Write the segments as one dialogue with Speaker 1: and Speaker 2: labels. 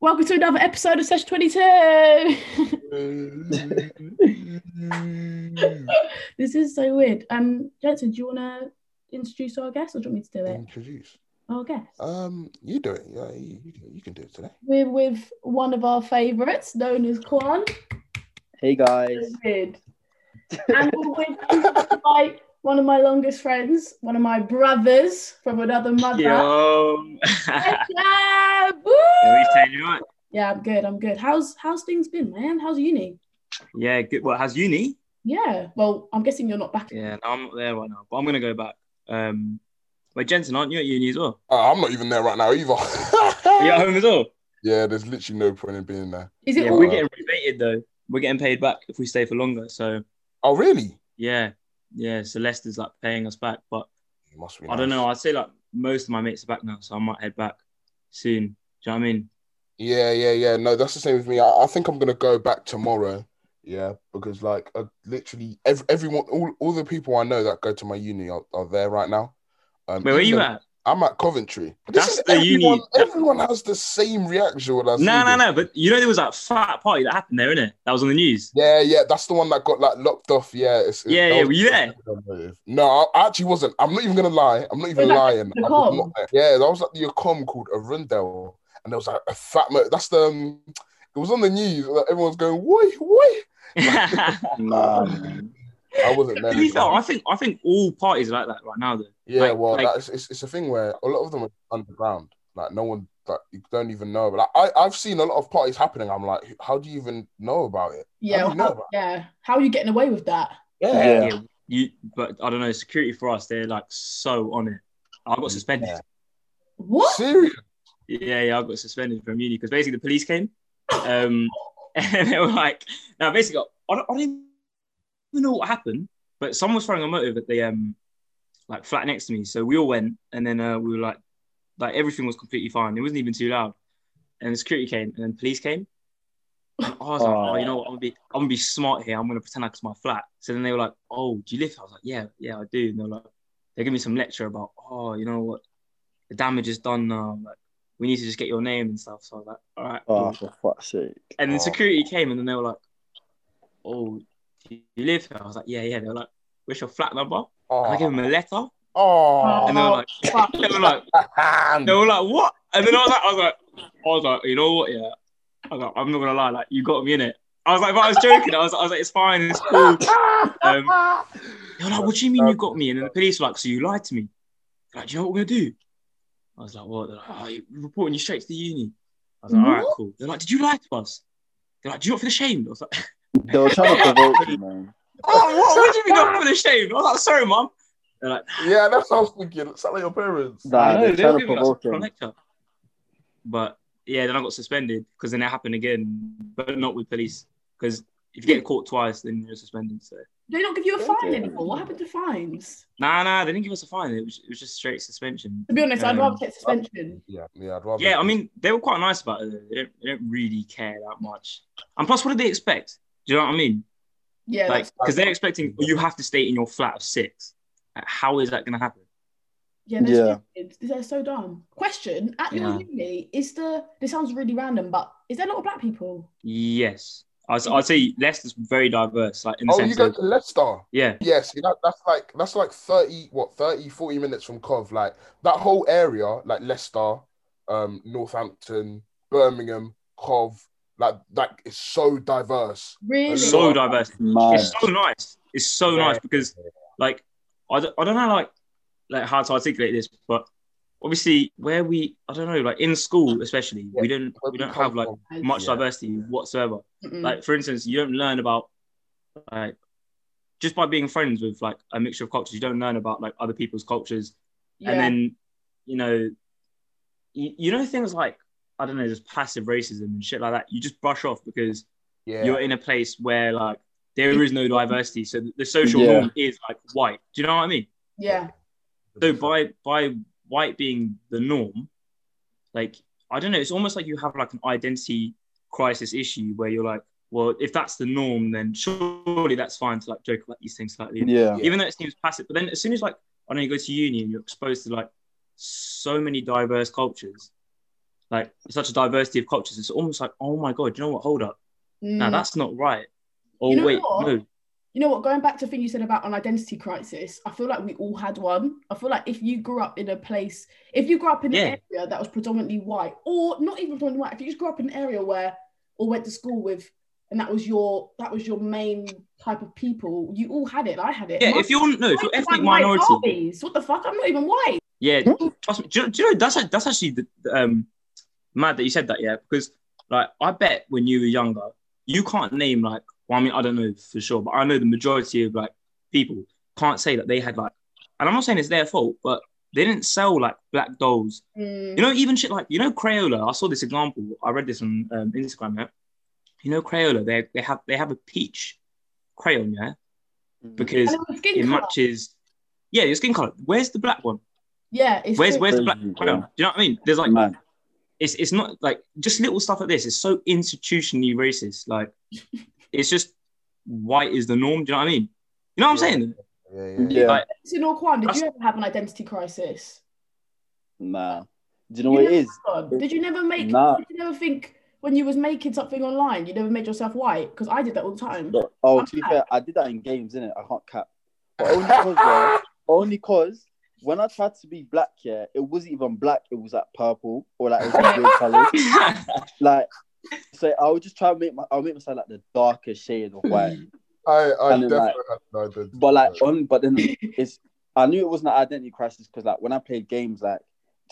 Speaker 1: Welcome to another episode of Session 22. this is so weird. Um, Jensen, do you want to introduce our guest or do you want me to do it?
Speaker 2: Introduce.
Speaker 1: Our guest.
Speaker 2: Um, you do it. Yeah, you, you, can- do it today.
Speaker 1: We're with one of our favourites, known as Kwon.
Speaker 3: Hey guys.
Speaker 1: Good. And we're with my, one of my longest friends, one of my brothers from another mother.
Speaker 4: Yo.
Speaker 1: Yeah, woo!
Speaker 4: Yeah, we saying you right?
Speaker 1: Yeah, I'm good. I'm good. How's how's things been, man? How's uni?
Speaker 4: Yeah, good. Well, how's uni?
Speaker 1: Yeah. Well, I'm guessing you're not back.
Speaker 4: Yeah, no, I'm not there right now, but I'm gonna go back. Um, wait, Jensen, aren't you at uni as well?
Speaker 2: Uh, I'm not even there right now either.
Speaker 4: You at home as well?
Speaker 2: yeah, there's literally no point in being there.
Speaker 1: Is it
Speaker 4: Yeah,
Speaker 1: all?
Speaker 4: we're getting rebated though. We're getting paid back if we stay for longer. So
Speaker 2: Oh, really?
Speaker 4: yeah, yeah. So Leicester's like paying us back, but
Speaker 2: It must be.
Speaker 4: I don't know. I'd say like most of my mates are back now, so I might head back soon. Do you know what I mean?
Speaker 2: Yeah, yeah, yeah. No, that's the same with me. I, I think I'm gonna go back tomorrow. Yeah, because like uh, literally every, everyone, all, all the people I know that go to my uni are, are there right now. Um,
Speaker 4: Wait, where
Speaker 2: even
Speaker 4: you at?
Speaker 2: I'm at Coventry. This
Speaker 4: That's
Speaker 2: is
Speaker 4: the uni-
Speaker 2: everyone, Everyone has the same reaction when I
Speaker 4: No, no, no. But you know there was that fat party that happened there, innit? That was on the news.
Speaker 2: Yeah, yeah, that's the one that got like locked off. Yeah, it's,
Speaker 4: Yeah, yeah,
Speaker 2: was-
Speaker 4: were you there?
Speaker 2: No, I I actually wasn't. I'm not even gonna lie. I'm not even
Speaker 1: Was that
Speaker 2: lying.
Speaker 1: the
Speaker 2: I was not. Yeah, that was at the com called Arundel, and there was like a fat. Mo- that's the. Um, it was on the news. Like, everyone's going, "Wait, wait!"
Speaker 3: Nah, man.
Speaker 2: I wasn't there.
Speaker 4: to be fair, I think I think all parties are like that right now though.
Speaker 2: yeah,
Speaker 4: like-
Speaker 2: well,
Speaker 4: like-
Speaker 2: that's it's, it's a thing where a lot of them are underground. Like no one, like you don't even know. But like, I I've seen a lot of parties happening. I'm like, how do you even know about it?
Speaker 1: Yeah.
Speaker 2: How do you know
Speaker 1: how-
Speaker 2: about
Speaker 1: yeah. How are you getting away with that?
Speaker 3: Yeah.
Speaker 4: Yeah, you. But I don't know. Security for us, they're like so on it. I got suspended.
Speaker 2: Yeah.
Speaker 1: What?
Speaker 2: Serious?
Speaker 4: Yeah, yeah, I got suspended from uni because basically the police came, um, and they were like, now basically, I don't, I don't even know what happened, but someone was throwing a motive at the um, like flat next to me. So we all went, and then uh, we were like, like everything was completely fine. It wasn't even too loud, and the security came, and then police came. And I was like,
Speaker 3: Oh.
Speaker 4: oh, you know what? I'm gonna be, I'm gonna be smart here. I'm gonna pretend like it's my flat. So then they were like, oh, do you live? I was like, yeah, yeah, I do. And they were like, they gave me some lecture about, oh, you know what, the damage is done now. Like, we need to just get your name and stuff. So I was like, all right.
Speaker 3: Oh, for fuck's sake.
Speaker 4: And then
Speaker 2: Oh.
Speaker 4: security came, and then they were like, oh, you live here? I was like, yeah, yeah. They were like, where's your flat number? And I gave them a letter,
Speaker 2: Oh,
Speaker 4: and they were like,
Speaker 1: fuck.
Speaker 4: they were like, they were like, what? And then I was like, I was like, I was like, you know what? Yeah, I was like, I'm not gonna lie, like you got me in it. I was like, but I was joking. I was, I was like, it's fine, it's cool. Um, They were like, what do you mean you got me? And then the police were like, so you lied to me? They're like, do you know what we're gonna do? I was like, what? They're like, oh, we're reporting you straight to the uni. I was like, all right, cool. They're like, did you lie to us? They're like, do you not feel ashamed? I was like,
Speaker 3: They were trying to provoke you, man.
Speaker 4: oh, what? What do you mean not feel ashamed? I was like, sorry, mom. They're like,
Speaker 2: yeah, that's what I was thinking. Sound like your parents.
Speaker 3: Nah,
Speaker 4: I know,
Speaker 3: they're
Speaker 4: they were
Speaker 3: trying to provoke him.
Speaker 4: But yeah, then I got suspended because then it happened again, but not with police. Because if you get caught twice, then you're suspended. So
Speaker 1: They don't give you a fine
Speaker 3: Okay.
Speaker 1: anymore. What happened to fines?
Speaker 4: nah, nah, they didn't give us a fine. It was, it was just straight suspension.
Speaker 1: To be honest, I'd
Speaker 4: Um,
Speaker 1: rather take suspension.
Speaker 2: Yeah, yeah, I'd rather.
Speaker 4: Yeah, I mean, they were quite nice about it. They don't, they don't really care that much. And plus, what did they expect? Do you know what I mean?
Speaker 1: Yeah.
Speaker 4: Like, because they're expecting you have to stay in your flat of six. Like, how is that going to happen?
Speaker 1: Yeah, they're
Speaker 3: Yeah.
Speaker 1: stupid. They're so dumb. Question: At your
Speaker 4: Yeah.
Speaker 1: uni, is the this sounds really random, but is there a lot of black people?
Speaker 4: Yes, I'd, I'd say Leicester's very diverse. Like in the
Speaker 2: Oh, you go
Speaker 4: of
Speaker 2: to Leicester.
Speaker 4: yeah,
Speaker 2: Yes, you know, that's like that's like 30, what, 30, 40 minutes from Cov. Like that whole area, like Leicester, um, Northampton, Birmingham, Cov, like that is so diverse.
Speaker 1: Really?
Speaker 4: so diverse.
Speaker 3: Man.
Speaker 4: It's so nice. It's so
Speaker 2: Yeah.
Speaker 4: nice because like I don't, I don't know like like how to articulate this, but obviously where we I don't know like in school especially we don't we
Speaker 2: we
Speaker 4: don't have like
Speaker 2: from.
Speaker 4: much
Speaker 2: Yeah.
Speaker 4: diversity whatsoever.
Speaker 1: Mm-mm.
Speaker 4: Like for instance, you don't learn about like just by being friends with like a mixture of cultures, you don't learn about like other people's cultures,
Speaker 1: yeah.
Speaker 4: and then you know, you, you know things like I don't know, just passive racism and shit like that. You just brush off because
Speaker 2: Yeah,
Speaker 4: you're in a place where like there is no diversity, so the social
Speaker 3: Yeah.
Speaker 4: norm is like white. Do you know what I mean?
Speaker 1: yeah.
Speaker 4: So by by white being the norm, like I don't know, it's almost like you have like an identity crisis issue where you're like, well, if that's the norm, then surely that's fine to like joke about these things slightly.
Speaker 3: Yeah.
Speaker 4: Even though it seems passive, but then as soon as like I don't know, you go to uni and you're exposed to like so many diverse cultures, like such a diversity of cultures. It's almost like, oh my god, you know what? Hold up, no,
Speaker 1: Mm.
Speaker 4: that's not right. Or
Speaker 1: You know
Speaker 4: wait,
Speaker 1: what?
Speaker 4: no,
Speaker 1: You know what? Going back to the thing you said about an identity crisis, I feel like we all had one. I feel like if you grew up in a place, if you grew up in
Speaker 4: Yeah.
Speaker 1: an area that was predominantly white, or not even predominantly white, if you just grew up in an area where or went to school with, and that was your that was your main type of people, you all had it. I had it.
Speaker 4: yeah.
Speaker 1: My-
Speaker 4: If you're no, if you're ethnic minority,
Speaker 1: What the fuck? I'm not even white.
Speaker 4: Yeah, trust me. Do you, do you know that's that's actually the, the, um mad that you said that, yeah, because like I bet when you were younger, you can't name like well, I mean, I don't know for sure, but I know the majority of like people can't say that they had like, and I'm not saying it's their fault, but they didn't sell like black dolls.
Speaker 1: Mm,
Speaker 4: You know, even shit like you know Crayola. I saw this example. I read this on um, Instagram. Yeah, you know Crayola. They they have they have a peach crayon, yeah, because
Speaker 1: it was skin
Speaker 4: it
Speaker 1: colour.
Speaker 4: matches. Yeah, your skin color. Where's the black one?
Speaker 1: Yeah, it's
Speaker 4: Where's
Speaker 1: true.
Speaker 4: where's the black
Speaker 3: Crazy,
Speaker 4: crayon? Do you know what I mean? There's like
Speaker 3: Man,
Speaker 4: it's it's not like just little stuff like this. It's so institutionally racist. Like it's just white is the norm. Do you know what I mean? You know what I'm
Speaker 2: Yeah.
Speaker 4: saying?
Speaker 2: Yeah, yeah.
Speaker 3: yeah,
Speaker 4: Like,
Speaker 1: So, Norquan, did
Speaker 4: That's-
Speaker 1: you ever have an identity crisis?
Speaker 3: nah. Do you know what it is?
Speaker 1: God, Did you never make?
Speaker 3: Nah.
Speaker 1: Did you never think when you was making something online, you never made yourself white? Because I did that all the time.
Speaker 3: But- oh, to be fair, I did that in games, innit? I can't cap. But only cause, only cause when I tried to be black, yeah, it wasn't even black. It was like purple or like it was like weird colors. Like, so I would just try to make my, I'll make myself like the darkest shade of white.
Speaker 2: I, I
Speaker 3: And then,
Speaker 2: definitely had no.
Speaker 3: But like, on, but then it's, I knew it wasn't an identity crisis because like when I played games like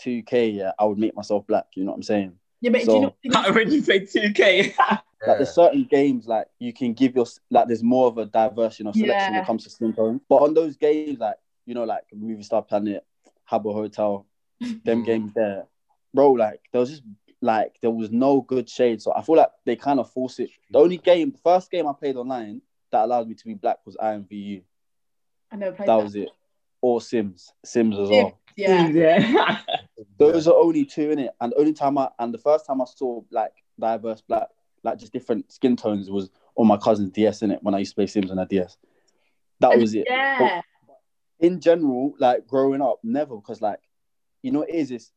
Speaker 3: 2K, yeah, I would make myself black. You know what I'm saying?
Speaker 1: Yeah, but do you know?
Speaker 4: I already played 2K.
Speaker 3: Like
Speaker 2: Yeah.
Speaker 3: there's certain games like you can give your like there's more of a diversion of selection when it comes to skin tone. But on those games like you know like Movie Star Planet, Habbo Hotel, them
Speaker 2: Mm.
Speaker 3: games there, bro, like there was just like there was no good shade. So I feel like they kind of force it. The only game, the first game I played online that allowed me to be black was IMVU.
Speaker 1: I never played
Speaker 3: That
Speaker 1: that.
Speaker 3: was it. Or Sims, Sims as well.
Speaker 1: Yeah.
Speaker 4: yeah.
Speaker 3: Those are only two in it, and the only time I and the first time I saw like diverse black, like just different skin tones was on my cousin's DS in it when I used to play Sims on a DS. That was it.
Speaker 1: Yeah.
Speaker 3: In general, like growing up, never because like, you know, what it is is.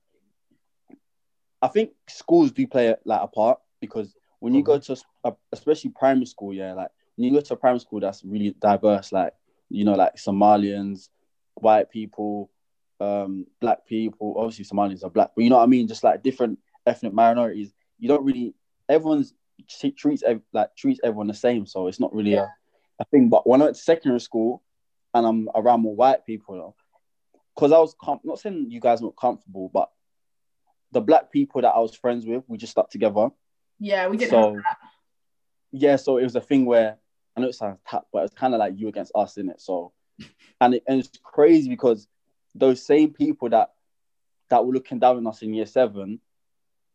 Speaker 3: I think schools do play like a part because when you go to a, especially primary school, yeah, like when you go to a primary school that's really diverse, like you know, like Somalians, white people, um, black people. Obviously, Somalians are black, but you know what I mean. Just like different ethnic minorities, you don't really. Everyone's treats like treats everyone the same, so it's not really
Speaker 1: Yeah.
Speaker 3: a, a thing. But when I went to secondary school, and I'm around more white people, because I was com- not saying you guys weren't comfortable, but the black people that I was friends with, we just stuck together.
Speaker 1: Yeah, we didn't
Speaker 3: So
Speaker 1: have that.
Speaker 3: yeah, so it was a thing where I know it sounds tap, but it's kind of like you against us in it. So, and, it, and it's crazy because those same people that that were looking down on us in year seven,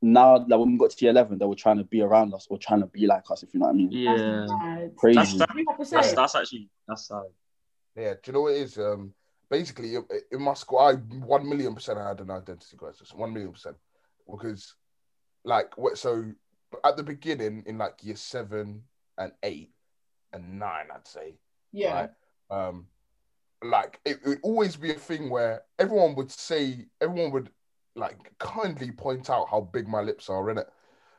Speaker 3: now like when we got to year eleven, they were trying to be around us or trying to be like us. If you know what I mean?
Speaker 4: Yeah.
Speaker 1: That's.
Speaker 3: Crazy.
Speaker 4: That's, that,
Speaker 1: We have to say
Speaker 4: that's, that's actually, that's sad.
Speaker 2: Yeah, do you know what it is? Um, basically, in- in my school, I one million percent I had an identity crisis. One million percent, because, like, what? So at the beginning, in like year seven and eight and nine, I'd say,
Speaker 1: Yeah.
Speaker 2: right? Um, like it would always be a thing where everyone would say, everyone would like kindly point out how big my lips are in it.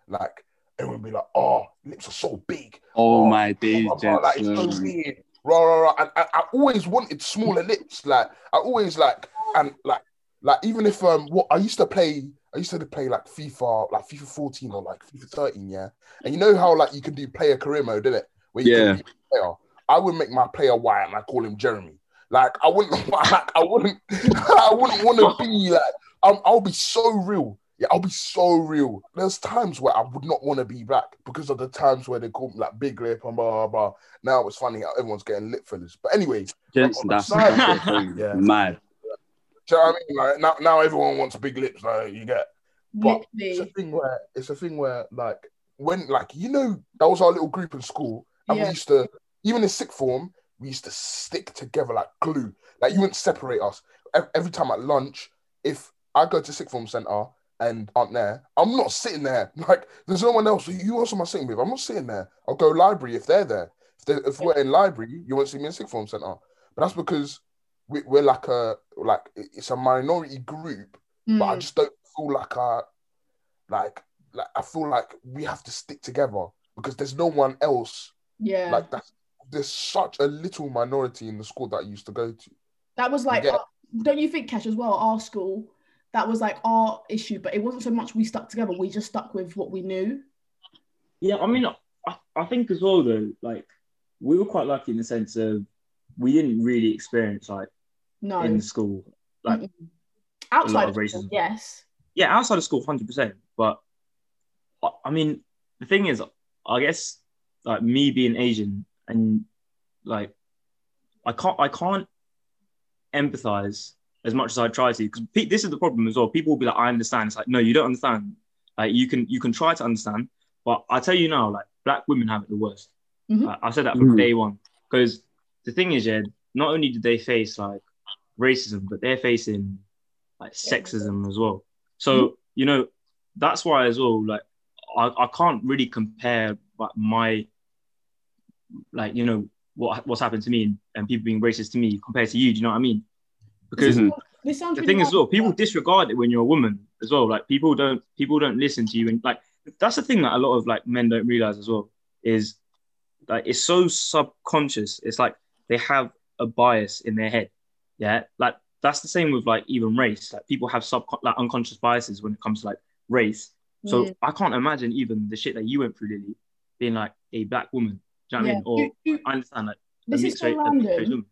Speaker 2: Like everyone would be like, "Oh, lips are so big."
Speaker 5: Oh,
Speaker 2: Oh,
Speaker 5: my days,
Speaker 2: like, it's so weird. Rah, rah, rah. And, and I always wanted smaller lips. Like I always like and like like even if um what I used to play I used to play like FIFA like FIFA 14 or like FIFA 13, yeah. And you know how like you can do player career mode, didn't it? Where you
Speaker 5: Yeah.
Speaker 2: can player. I would make my player white and I call him Jeremy. Like I wouldn't like I wouldn't I wouldn't want to be like I'm, I'll be so real. Yeah, I'll be so real. There's times where I would not want to be black because of the times where they call me like big lip and blah blah blah. Now it's funny how everyone's getting lip fillers. But anyway,
Speaker 5: Gents,
Speaker 2: on
Speaker 5: that's,
Speaker 2: side-
Speaker 5: that's the thing.
Speaker 2: Yeah.
Speaker 5: Mad.
Speaker 2: do you know what I mean? Like now, now everyone wants big lips. Like you get. But it's a thing where it's a thing where like when like you know that was our little group in school, and
Speaker 1: Yeah.
Speaker 2: we used to even in sixth form we used to stick together like glue. Like you wouldn't separate us. Every time at lunch, if I go to sixth form center and aren't there, I'm not sitting there. Like there's no one else. You also I sitting with? I'm not sitting there. I'll go library if they're there. If, they if we're in library, you won't see me in sixth form center. But that's because we, we're like a like it's a minority group but I
Speaker 1: Mm.
Speaker 2: just don't feel like I like like I feel like we have to stick together because there's no one else
Speaker 1: Yeah.
Speaker 2: like that. There's such a little minority in the school that I used to go to.
Speaker 1: that was like,
Speaker 2: get-
Speaker 1: uh, don't you think, Kesh, as well? Our school, that was like our issue, but it wasn't so much we stuck together. We just stuck with what we knew.
Speaker 4: Yeah, I mean, I, I think as well though, like we were quite lucky in the sense of we didn't really experience like
Speaker 1: No.
Speaker 4: in school, like
Speaker 1: Mm-mm. outside
Speaker 4: of
Speaker 1: of school,
Speaker 4: racism.
Speaker 1: yes.
Speaker 4: yeah, outside of school, hundred percent. But I mean, the thing is, I guess like me being Asian and like I can't, I can't empathize as much as I try to because this is the problem as well. People will be like, I understand. It's like, no, you don't understand. Like you can, you can try to understand, but I tell you now, like black women have it the worst.
Speaker 1: Mhm.
Speaker 4: Like, I said that from
Speaker 3: Mhm.
Speaker 4: day one because the thing is, yeah, not only do they face like racism, but they're facing like sexism as well. So you know that's why as well. Like I, I can't really compare like my like you know what what's happened to me and, and people being racist to me compared to you. Do you know what I mean? Because
Speaker 3: Mhm.
Speaker 1: This sounds
Speaker 4: the
Speaker 1: really
Speaker 4: thing as
Speaker 1: hard.
Speaker 4: well, people disregard it when you're a woman as well. Like people don't people don't listen to you and like that's the thing that a lot of like men don't realize as well is like it's so subconscious. It's like they have a bias in their head. Yeah, like that's the same with like even race. Like people have sub like unconscious biases when it comes to like race. So
Speaker 1: Mm.
Speaker 4: I can't imagine even the shit that you went through, Lily, being like a black woman. Do you know what I mean? Or
Speaker 1: You- you-
Speaker 4: I understand like
Speaker 1: this is so
Speaker 4: race, a mixed race
Speaker 1: random.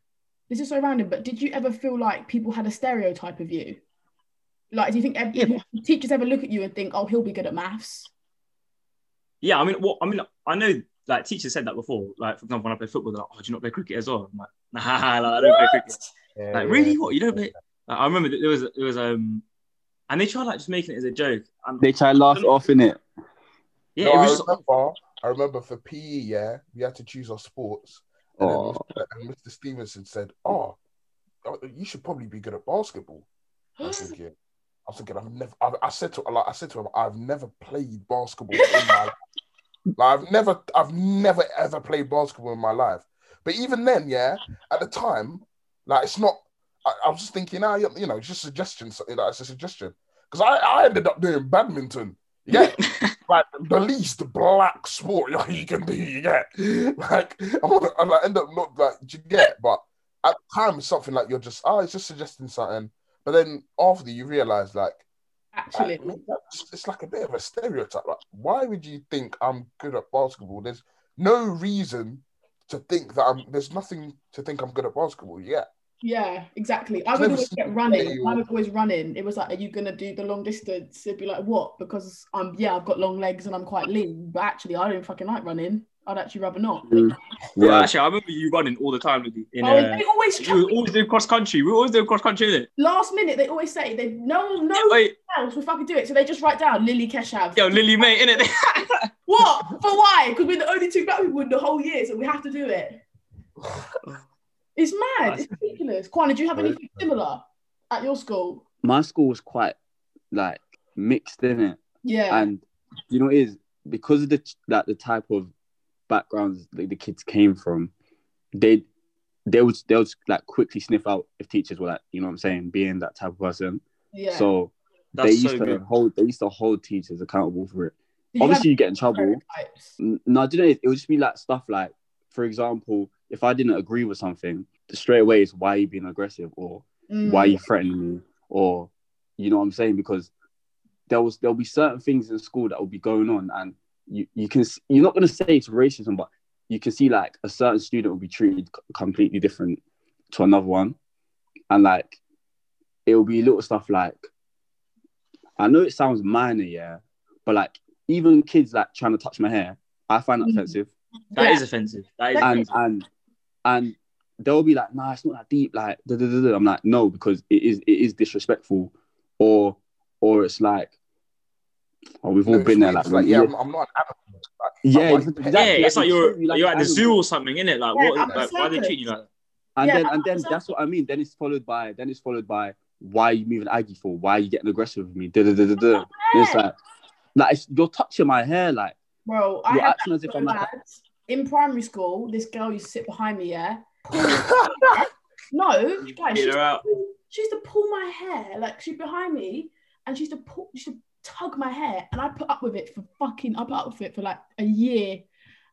Speaker 4: Woman.
Speaker 1: This is so random, but did you ever feel like people had a stereotype of you? Like, do you think ev-
Speaker 4: Yeah.
Speaker 1: did teachers ever look at you and think, "Oh, he'll be good at maths"?
Speaker 4: Yeah, I mean, what I mean, I know like teachers said that before. Like for example, when I play football, they're like, "Oh, do you not play cricket as well?" I'm like, "Nah, like, I don't play cricket." Like, really? What? You don't play? Like, I remember that there was there was um, and they tried like just making it as a joke. And
Speaker 3: They try to laugh it off in it.
Speaker 4: yeah,
Speaker 2: No,
Speaker 4: it
Speaker 2: I
Speaker 4: was.
Speaker 2: remember. I remember for PE, yeah, we had to choose our sports, and, then
Speaker 3: Oh,
Speaker 2: Mr. and Mr. Stevenson said, "Oh, oh, you should probably be good at basketball." I was thinking, I was thinking, I've never. I, I said to like, I said to him, I've never played basketball in my life. Like, I've never, I've never ever played basketball in my life. But even then, yeah, at the time, like it's not. I, I was just thinking, ah, you you know, it's just suggestion. Something like it's a suggestion because I, I ended up doing badminton. Yeah, like the least black sport you can do. You get like I want to. I end up not like you get, but at the time it's something like you're just oh, it's just suggesting something. But then after you realize like
Speaker 1: Actually,
Speaker 2: like, it's like a bit of a stereotype. Like, why would you think I'm good at basketball? There's no reason to think that I'm. There's nothing to think I'm good at basketball. Yeah,
Speaker 1: yeah, exactly. I
Speaker 2: I've
Speaker 1: would always get running. I
Speaker 2: or-
Speaker 1: was always running. It was like, "Are you gonna do the long distance?" It'd be like, "What?" Because I'm yeah, I've got long legs and I'm quite lean, but actually, I don't fucking like running. I'd actually rather not.
Speaker 3: Mm.
Speaker 4: Yeah, actually, I remember you running all the time with me. In,
Speaker 1: oh,
Speaker 4: uh,
Speaker 1: they always
Speaker 4: you were always do cross country. We always do cross country, innit?
Speaker 1: last minute. They always say they no no
Speaker 4: Wait,
Speaker 1: one else will fucking do it, so they just write down Lily Keshav.
Speaker 4: yo, Lily, mate, innit?
Speaker 1: What? For why? Because we're the only two black people in the whole year, so we have to do it. It's mad. It's ridiculous. Kwon, did you have anything similar at your school?
Speaker 3: My school was quite like mixed in it,
Speaker 1: Yeah.
Speaker 3: and you know, it is because of the like the type of backgrounds that the kids came from. They they would they would like quickly sniff out if teachers were like, you know, what I'm saying, being that type of person.
Speaker 1: yeah.
Speaker 3: So they used
Speaker 4: so
Speaker 3: to
Speaker 4: good.
Speaker 3: hold they used to hold teachers accountable for it.
Speaker 1: Did
Speaker 3: Obviously,
Speaker 1: have
Speaker 3: you get in trouble.
Speaker 1: stereotypes?
Speaker 3: N- No, do you know it would just be like stuff like, for example, if I didn't agree with something, straight away it's why are you being aggressive or
Speaker 1: Mm.
Speaker 3: why are you threatening me or you know what I'm saying because there was there'll be certain things in school that will be going on and you you can s- you're not gonna say it's racism but you can see like a certain student will be treated completely different to another one and like it will be little stuff like I know it sounds minor yeah but like even kids like trying to touch my hair I find that offensive
Speaker 4: That
Speaker 1: Yeah.
Speaker 4: is offensive. That is
Speaker 3: and
Speaker 4: offensive.
Speaker 3: and and they'll be like, "Nah, it's not that deep." Like, da, da, da, da. I'm like, "No," because it is it is disrespectful, or or it's like, oh, we've all
Speaker 2: No,
Speaker 3: been there. Like,
Speaker 2: like, yeah,
Speaker 3: yeah,
Speaker 2: I'm, I'm not an animal. Like,
Speaker 3: yeah,
Speaker 2: I'm
Speaker 3: exactly.
Speaker 4: yeah, it's like you're
Speaker 3: you like
Speaker 4: you're at the zoo or something, innit? Like
Speaker 1: Yeah,
Speaker 4: what? Like, why are they
Speaker 1: circus.
Speaker 4: treating you like that?
Speaker 3: and
Speaker 1: Yeah,
Speaker 3: then and then that's what I mean. Then it's followed by then it's followed by why are you moving Aggie for? Why are you getting aggressive with me? Da, da, da, da, da. It's like, like it's, you're touching my hair, like
Speaker 1: Bro, I
Speaker 3: you're
Speaker 1: had
Speaker 3: acting as if I'm like,
Speaker 1: bad. In primary school. This girl used to sit behind me. Yeah. no, guys, she
Speaker 4: Get her out.
Speaker 1: she used to pull my hair like she's behind me, and she used to pull, she used to tug my hair, and I put up with it for fucking. I put up with it for like a year,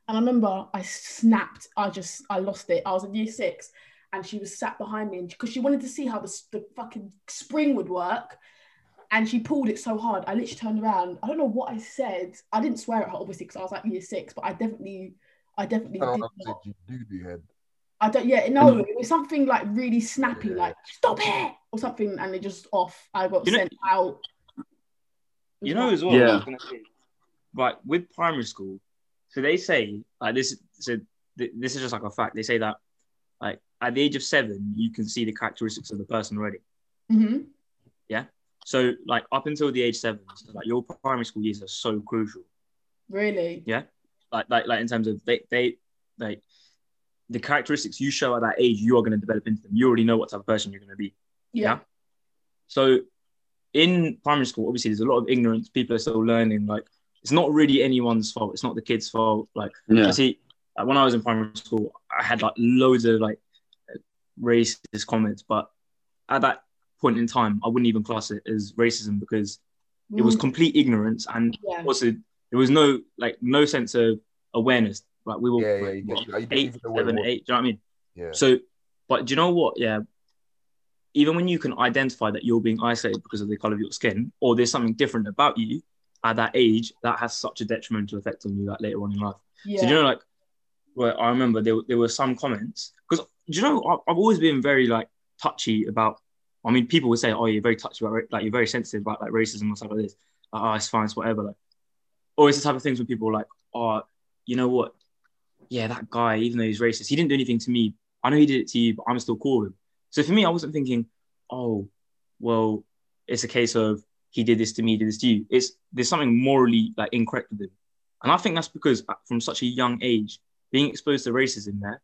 Speaker 1: and I remember I snapped. I just I lost it. I was in year six, and she was sat behind me, because she wanted to see how the, the fucking spring would work. And she pulled it so hard, I literally turned around. I don't know what I said. I didn't swear at her, obviously, because I was like year six, but I definitely, I definitely
Speaker 2: I don't
Speaker 1: did not.
Speaker 2: you do head.
Speaker 1: I don't. Yeah, no, it was something like really snappy,
Speaker 2: Yeah.
Speaker 1: like stop it or something, and it just off. I got
Speaker 4: You know-
Speaker 1: sent out.
Speaker 4: You know as well.
Speaker 3: Yeah.
Speaker 4: what I was gonna say, Like with primary school, so they say like this. So th- this is just like a fact. They say that like at the age of seven, you can see the characteristics of the person already.
Speaker 1: Mhm. Yeah.
Speaker 4: So like up until the age seven, so, like your primary school years are so crucial.
Speaker 1: Really.
Speaker 4: Like like like in terms of they they like the characteristics you show at that age, you are going to develop into them. You already know what type of person you're going to be.
Speaker 1: Yeah.
Speaker 4: So in primary school, obviously, there's a lot of ignorance. People are still learning. Like it's not really anyone's fault. It's not the kid's fault. Like
Speaker 3: Yeah.
Speaker 4: I see, like, when I was in primary school, I had like loads of like racist comments, but at that point in time, I wouldn't even class it as racism because it was
Speaker 1: Mm,
Speaker 4: complete ignorance and
Speaker 1: yeah.
Speaker 4: also there was no like no sense of awareness. Like we were
Speaker 2: Yeah, yeah,
Speaker 4: like,
Speaker 2: you
Speaker 4: what,
Speaker 2: get- you didn't
Speaker 4: eight,
Speaker 2: even know what it
Speaker 4: seven,
Speaker 2: was.
Speaker 4: eight. Do you know what I mean?
Speaker 2: Yeah.
Speaker 4: So, but do you know what? Yeah. Even when you can identify that you're being isolated because of the color of your skin, or there's something different about you at that age, that has such a detrimental effect on you like later on in life.
Speaker 1: yeah.
Speaker 4: So do you know, like, well, I remember there, there were some comments because do you know I- I've always been very like touchy about. I mean, people would say, "Oh, you're very touchy about ra- like you're very sensitive about like racism or stuff like this." Like, oh, it's fine, it's whatever. Like, or it's the type of things when people are like, "Oh, you know what? Yeah, that guy, even though he's racist, he didn't do anything to me. I know he did it to you, but I'm still cool with him." So for me, I wasn't thinking, "Oh, well, it's a case of he did this to me, did this to you." It's there's something morally like incorrect with him, and I think that's because uh, from such a young age, being exposed to racism there,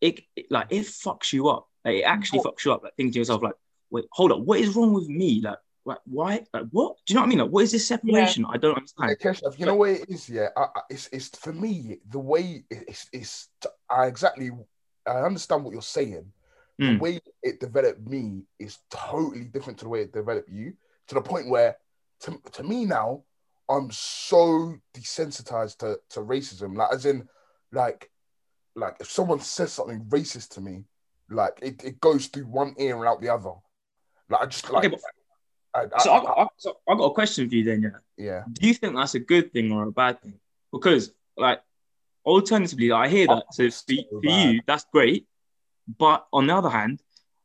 Speaker 4: it, it like it fucks you up. Like it actually fucks you up. Like thinking to yourself, like, wait, hold up, what is wrong with me? Like, like why? Like what? Do you know what I mean? Like, what is this separation? I don't
Speaker 2: Yeah,
Speaker 4: understand.
Speaker 2: Keshav, you know what it is, yeah. I, I, it's it's for me the way it's it's I exactly I understand what you're saying. The
Speaker 4: Mm.
Speaker 2: way it developed me is totally different to the way it developed you. To the point where, to, to me now, I'm so desensitized to, to racism. Like as in, like, like if someone says something racist to me, like it, it goes through one ear and out the other. Like I just like.
Speaker 4: Okay, but-
Speaker 2: I, I,
Speaker 4: So I, got- I, so I got a question for you then, yeah.
Speaker 2: yeah.
Speaker 4: Do you think that's a good thing or a bad thing? Because like alternatively, I hear that. So for, for you, that's great. But on the other hand,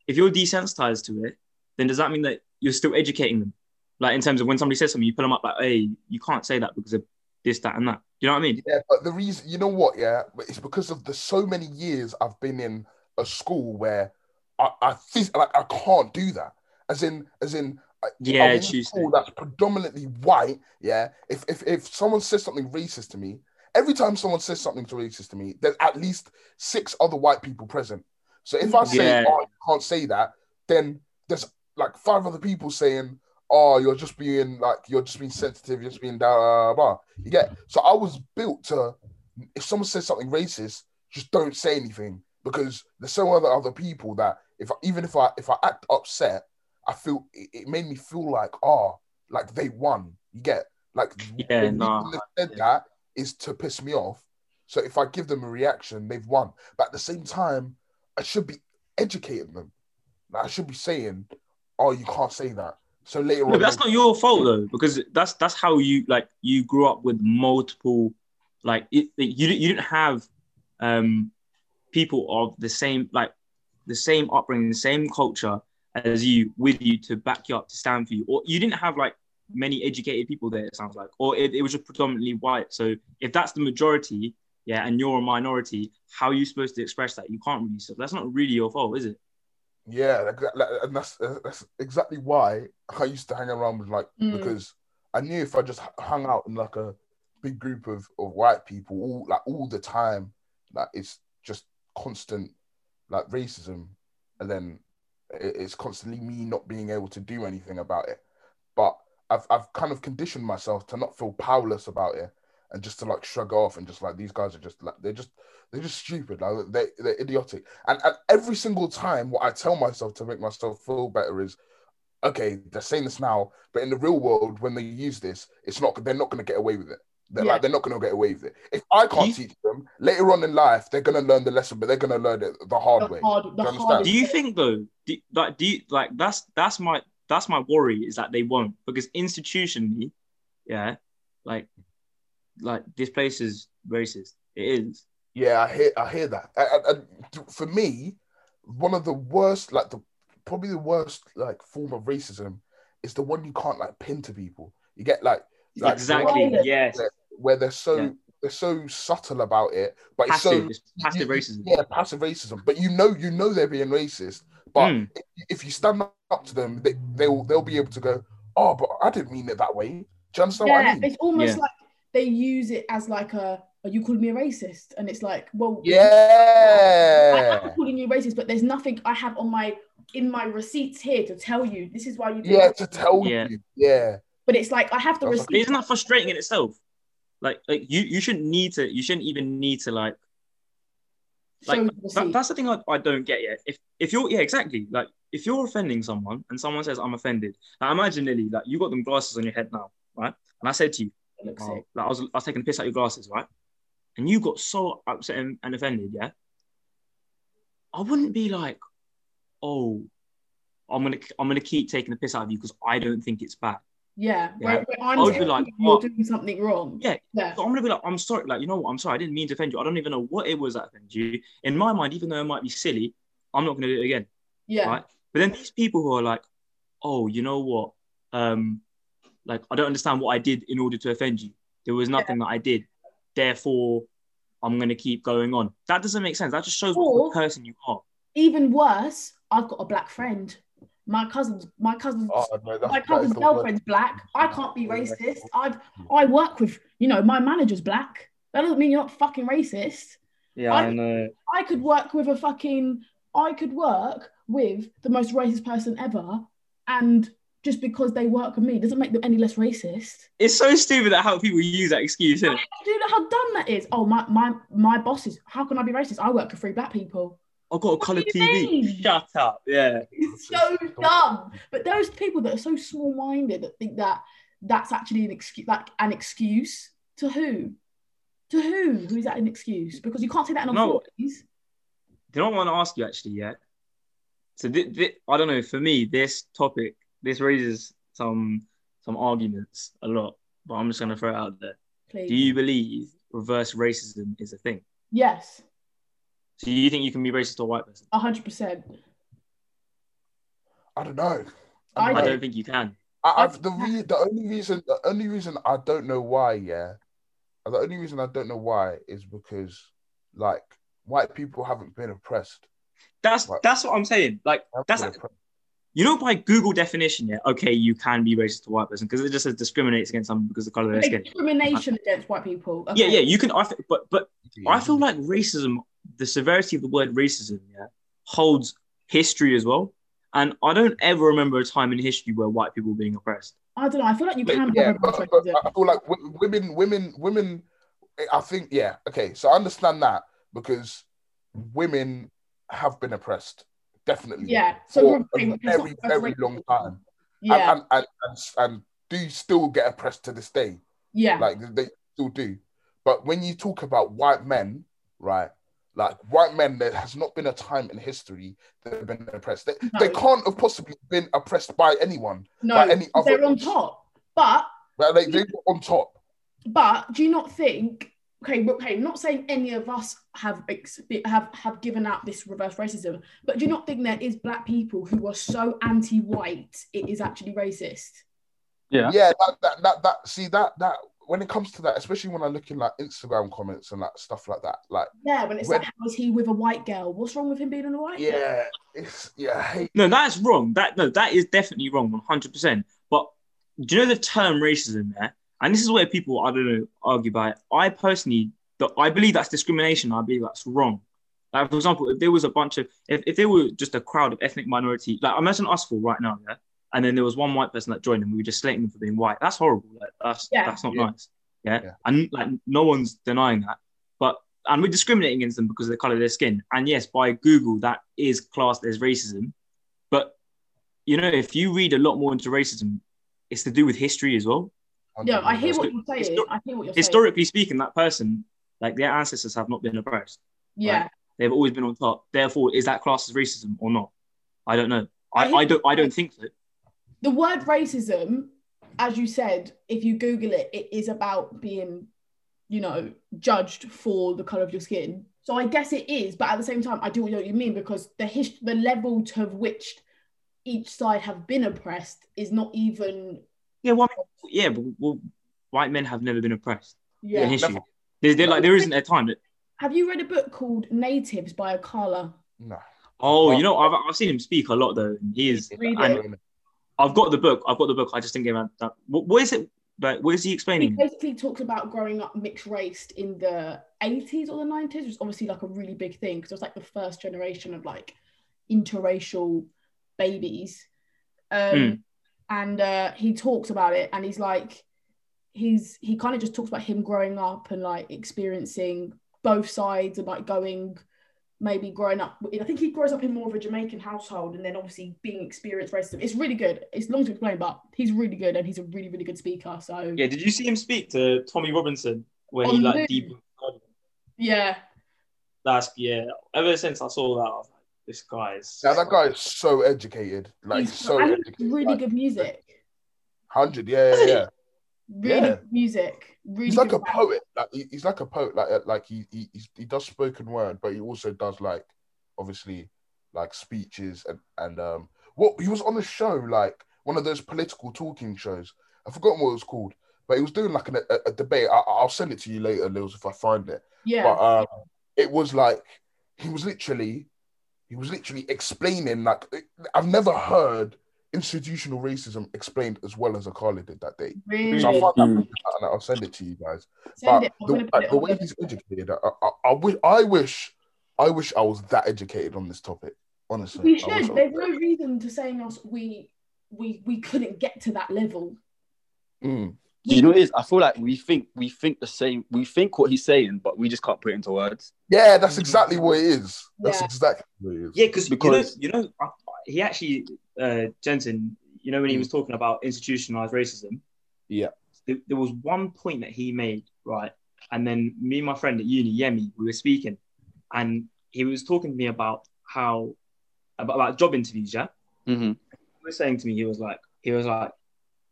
Speaker 4: if you're desensitized to it, then does that mean that you're still educating them? Like in terms of when somebody says something, you pull them up like, hey, you can't say that because of this, that, and that. You know what I mean?
Speaker 2: Yeah, but the reason, you know what, yeah, but it's because of the so many years I've been in a school where I, I like I can't do that. As in, as in,
Speaker 4: Yeah,
Speaker 2: I'm in a
Speaker 4: Tuesday.
Speaker 2: that's predominantly white. Yeah, if if if someone says something racist to me, every time someone says something to racist to me, there's at least six other white people present. So if I say,
Speaker 4: Yeah.
Speaker 2: "Oh, you can't say that," then there's like five other people saying, "Oh, you're just being like you're just being sensitive, you're just being da da." You get? So I was built to, if someone says something racist, just don't say anything because there's so other other people that if even if I if I act upset, I feel it, it made me feel like oh, like they won. You get? Like
Speaker 4: Yeah, nah,
Speaker 2: said that is to piss me off. So if I give them a reaction, they've won. But at the same time, I should be educating them. Like, I should be saying, "Oh, you can't say that." So later
Speaker 4: No,
Speaker 2: on,
Speaker 4: that's not your fault though, because that's that's how you like you grew up with multiple, like it, it- you didn't you didn't have um people of the same like the same upbringing, the same culture as you with you to back you up to stand for you, or you didn't have like many educated people there. It sounds like, or it, it was just predominantly white. So if that's the majority, yeah, and you're a minority, how are you supposed to express that? You can't really. So that's not really your fault, is it?
Speaker 2: Yeah, like, like, and that's uh, that's exactly why I used to hang around with like
Speaker 1: Mm.
Speaker 2: because I knew if I just hung out in like a big group of, of white people all like all the time, like it's just constant like racism, and then it- it's constantly me not being able to do anything about it. But I've I've kind of conditioned myself to not feel powerless about it and just to like shrug off and just like these guys are just like they're just they're just stupid like they they're idiotic and, and every single time what I tell myself to make myself feel better is okay, they're saying this now, but in the real world, when they use this, it's not. They're not going to get away with it. They're
Speaker 1: Yeah.
Speaker 2: like they're not going to get away with it. If I can't
Speaker 4: You-
Speaker 2: teach them later on in life, they're going to learn the lesson, but they're going to learn it the hard
Speaker 1: The
Speaker 2: way.
Speaker 1: hard, the
Speaker 2: Do you.
Speaker 4: Do you think though? Do, like, do you like that's that's my that's my worry is that they won't because institutionally, yeah, like like this place is racist. It is.
Speaker 2: Yeah, I hear, I hear that. And- and- and for me, one of the worst, like the probably the worst, like form of racism is the one you can't like pin to people. You get like, like
Speaker 4: exactly. Yes.
Speaker 2: Where they're so
Speaker 4: Yeah.
Speaker 2: they're so subtle about it, but it's so
Speaker 4: passive
Speaker 2: you-
Speaker 4: racism.
Speaker 2: Yeah, passive racism. But you know, you know they're being racist. But
Speaker 4: Mm.
Speaker 2: if, if you stand up to them, they, they'll they'll be able to go, oh, but I didn't mean it that way. Do you understand what I
Speaker 1: Yeah,
Speaker 2: mean?
Speaker 1: it's almost
Speaker 4: Yeah.
Speaker 1: like they use it as like a, are you calling me a racist? And it's like, well,
Speaker 2: yeah, I
Speaker 1: am calling you racist, but there's nothing I have on my in my receipts here to tell you this is why you. did
Speaker 2: yeah, to tell
Speaker 4: Yeah.
Speaker 2: you, yeah,
Speaker 1: But it's like I have the
Speaker 2: That's
Speaker 1: receipt.
Speaker 4: Isn't that frustrating in itself? Like, like you, you shouldn't need to. You shouldn't even need to like. Like that, that's the thing I, I don't get yet. If if you're yeah exactly like if you're offending someone and someone says I'm offended, now imagine Lily like you got them glasses on your head now, right? And I said to you, oh, like I was I was taking the piss out your glasses, right? And you got so upset and, and offended, yeah. I wouldn't be like, oh, I'm gonna I'm gonna keep taking the piss out of you because I don't think it's bad.
Speaker 1: Yeah,
Speaker 4: Yeah.
Speaker 1: Where, where I'm
Speaker 4: I would be like,
Speaker 1: you you're
Speaker 4: what?
Speaker 1: doing something wrong.
Speaker 4: Yeah,
Speaker 1: Yeah,
Speaker 4: So I'm gonna be like, I'm sorry, like you know what? I'm sorry, I didn't mean to offend you. I don't even know what it was that offended you. In my mind, even though it might be silly, I'm not gonna do it again.
Speaker 1: yeah,
Speaker 4: Right. But then these people who are like, oh, you know what? Um, like I don't understand what I did in order to offend you. There was nothing that I did. Therefore, I'm gonna keep going on. That doesn't make sense. That just shows
Speaker 1: Or-
Speaker 4: what person you are.
Speaker 1: Even worse, I've got a black friend. My cousin's my cousin's
Speaker 2: Oh, no,
Speaker 1: my cousin's girlfriend's black. I can't be racist. I've I work with you know my manager's black. That doesn't mean you're not fucking racist.
Speaker 4: Yeah,
Speaker 1: I
Speaker 4: know.
Speaker 1: I could work with a fucking I could work with the most racist person ever, and just because they work with me doesn't make them any less racist.
Speaker 4: It's so stupid that how people use that excuse, isn't it?
Speaker 1: Do you know how dumb that is? Oh my my my bosses. How can I be racist? I work with three black people.
Speaker 4: I've got a coloured
Speaker 1: do you
Speaker 4: TV.
Speaker 1: mean?
Speaker 4: Shut up. Yeah.
Speaker 1: It's so dumb. But those people that are so small-minded that think that that's actually an excuse, like an excuse to who? To who? Who is that an excuse? Because you can't say that in
Speaker 4: No.
Speaker 1: authorities.
Speaker 4: Do you know what I want to ask you actually? yet? So thi- thi- I don't know. For me, this topic this raises some some arguments a lot, but I'm just gonna throw it out there.
Speaker 1: Please.
Speaker 4: Do you believe reverse racism is a thing?
Speaker 1: Yes,
Speaker 4: So you think you can be racist to a white person?
Speaker 1: hundred percent.
Speaker 2: I don't know.
Speaker 1: I
Speaker 2: don't
Speaker 4: I don't think you can.
Speaker 2: I, I've, the re- the only reason the only reason I don't know why, yeah, the only reason I don't know why is because like white people haven't been oppressed.
Speaker 4: That's
Speaker 2: Right.
Speaker 4: that's what I'm saying. Like
Speaker 2: Haven't
Speaker 4: that's
Speaker 2: been oppressed.
Speaker 4: you know by Google definition, yeah. Okay, you can be racist to a white person because it just says discriminates against someone because of the color of their skin.
Speaker 1: Discrimination against white people.
Speaker 4: Yeah,
Speaker 1: Okay.
Speaker 4: yeah. You can. I th- but but I feel like racism, the severity of the word racism, yeah, holds history as well. And I don't ever remember a time in history where white people were being oppressed.
Speaker 1: I don't know. I feel like you
Speaker 2: But,
Speaker 1: can.
Speaker 2: yeah,
Speaker 1: have
Speaker 2: but, but. I feel like women, women, women. I think yeah, okay. So I understand that because women have been oppressed, definitely.
Speaker 1: Yeah. So
Speaker 2: for
Speaker 1: we're-
Speaker 2: a very, very long time,
Speaker 1: Yeah,
Speaker 2: and, and, and and do still get oppressed to this day.
Speaker 1: yeah,
Speaker 2: Like they still do. But when you talk about white men, right? Like white men, there has not been a time in history that have been oppressed. They,
Speaker 1: No.
Speaker 2: they can't have possibly been oppressed by anyone.
Speaker 1: no,
Speaker 2: by any other
Speaker 1: they're on top. But
Speaker 2: Right? They, they were on top.
Speaker 1: but do you not think? Okay, but- okay. Not saying any of us have ex- have have given out this reverse racism, but do you not think there is black people who are so anti-white it is actually racist?
Speaker 3: Yeah.
Speaker 2: Yeah, that, that, that, that, see that, that, when it comes to that, especially when I look in like Instagram comments and like stuff like that, like,
Speaker 1: Yeah, when it's
Speaker 2: When-
Speaker 1: like, how is he with a white girl? What's wrong with him being in a white? girl?
Speaker 2: yeah, it's, yeah, I hate,
Speaker 4: No, that's wrong. That no, that is definitely wrong, one hundred percent. But do you know the term racism there? And this is where people I don't know argue about it. I personally, the, I believe that's discrimination. I believe that's wrong. Like for example, if there was a bunch of, if, if there were just a crowd of ethnic minority, like imagine us four right now, yeah, and then there was one white person that joined and we were just slating them for being white. That's horrible. Like that's
Speaker 1: Yeah.
Speaker 4: that's not
Speaker 2: Yeah.
Speaker 4: nice. Yeah?
Speaker 2: Yeah.
Speaker 4: and like no one's denying that. But and we're discriminating against them because of the color of their skin. And yes, by Google, that is classed as racism. But you know, if you read a lot more into racism, it's to do with history as well.
Speaker 1: Oh, yeah, I hear what you're saying.
Speaker 4: histo-
Speaker 1: I hear what you're saying.
Speaker 4: Historically speaking, that person, like their ancestors, have not been oppressed.
Speaker 1: Yeah.
Speaker 4: They've always been on top. Therefore, is that classed as racism or not? I don't know. I,
Speaker 1: I
Speaker 4: I don't. I don't think so.
Speaker 1: The word racism, as you said, if you Google it, it is about being, you know, judged for the color of your skin. So I guess it is, but at the same time, I do know what you mean because the his- the level to which each side have been oppressed is not even.
Speaker 4: Yeah. Well, yeah. But well, white men have never been oppressed
Speaker 1: Yeah.
Speaker 4: in history. There, there, like there isn't a time that.
Speaker 1: Have you read a book called Natives by Akala?
Speaker 2: Nah.
Speaker 4: Oh, you know, I've, I've seen him speak a lot though. He is.
Speaker 1: Read
Speaker 4: and
Speaker 1: it.
Speaker 4: I've got the book. I've got the book. I just didn't get around to that. What, what is it? Like, what is he explaining?
Speaker 1: He basically talks about growing up mixed raced in the 80s or the 90s, which is obviously like a really big thing because it was like the first generation of like interracial babies. Um,
Speaker 4: Mm.
Speaker 1: And uh, he talks about it and he's like, he's he kind of just talks about him growing up and like experiencing both sides and like going maybe growing up I think he grows up in more of a Jamaican household and then obviously being experienced racism it's really good it's long to explain but he's really good and he's a really really good speaker so
Speaker 4: Yeah. Did you see him speak to Tommy Robinson when he like deep?
Speaker 1: yeah
Speaker 4: That's yeah. Ever since I saw that, I was like, this guy is.
Speaker 2: Yeah, that guy is so educated. Like
Speaker 1: He's-
Speaker 2: so educated.
Speaker 1: really
Speaker 2: like,
Speaker 1: good music.
Speaker 2: Hundred, yeah, yeah, yeah.
Speaker 1: Really
Speaker 2: Yeah.
Speaker 1: music. Really
Speaker 2: He's like a
Speaker 1: rap.
Speaker 2: poet. Like he's like a poet. Like uh, like he he he does spoken word, but he also does like obviously like speeches and and um what he was on a show like one of those political talking shows. I've forgotten what it was called, but he was doing like an, a, a debate. I, I'll send it to you later, Lils, if I find it.
Speaker 1: Yeah.
Speaker 2: But um, it was like he was literally he was literally explaining like I've never heard institutional racism explained as well as Akala did that day.
Speaker 1: really.
Speaker 2: So I found that
Speaker 3: Mm.
Speaker 2: and I'll send it to you guys.
Speaker 1: Send
Speaker 2: But the, like, the way he's educated, I, I, I, wish, I wish, I wish I was that educated on this topic. Honestly,
Speaker 1: We
Speaker 2: I wish I
Speaker 1: should. There's
Speaker 2: that
Speaker 1: no reason to saying us we we we couldn't get to that level.
Speaker 2: Mm.
Speaker 3: You know what it is? I feel like we think we think the same. We think what he's saying, but we just can't put it into words.
Speaker 2: Yeah, that's exactly what it is. That's
Speaker 1: Yeah.
Speaker 2: exactly what it is.
Speaker 4: Yeah, because
Speaker 3: Because-
Speaker 4: you know, you know, I- he actually, uh, Jensen, you know, when he
Speaker 2: Mm.
Speaker 4: was talking about institutionalized racism,
Speaker 2: Yeah.
Speaker 4: there, there was one point that he made, right? And then me and my friend at uni, Yemi, we were speaking, and he was talking to me about how about, about job interviews. Yeah,
Speaker 3: Mm-hmm.
Speaker 4: he was saying to me, he was like, he was like,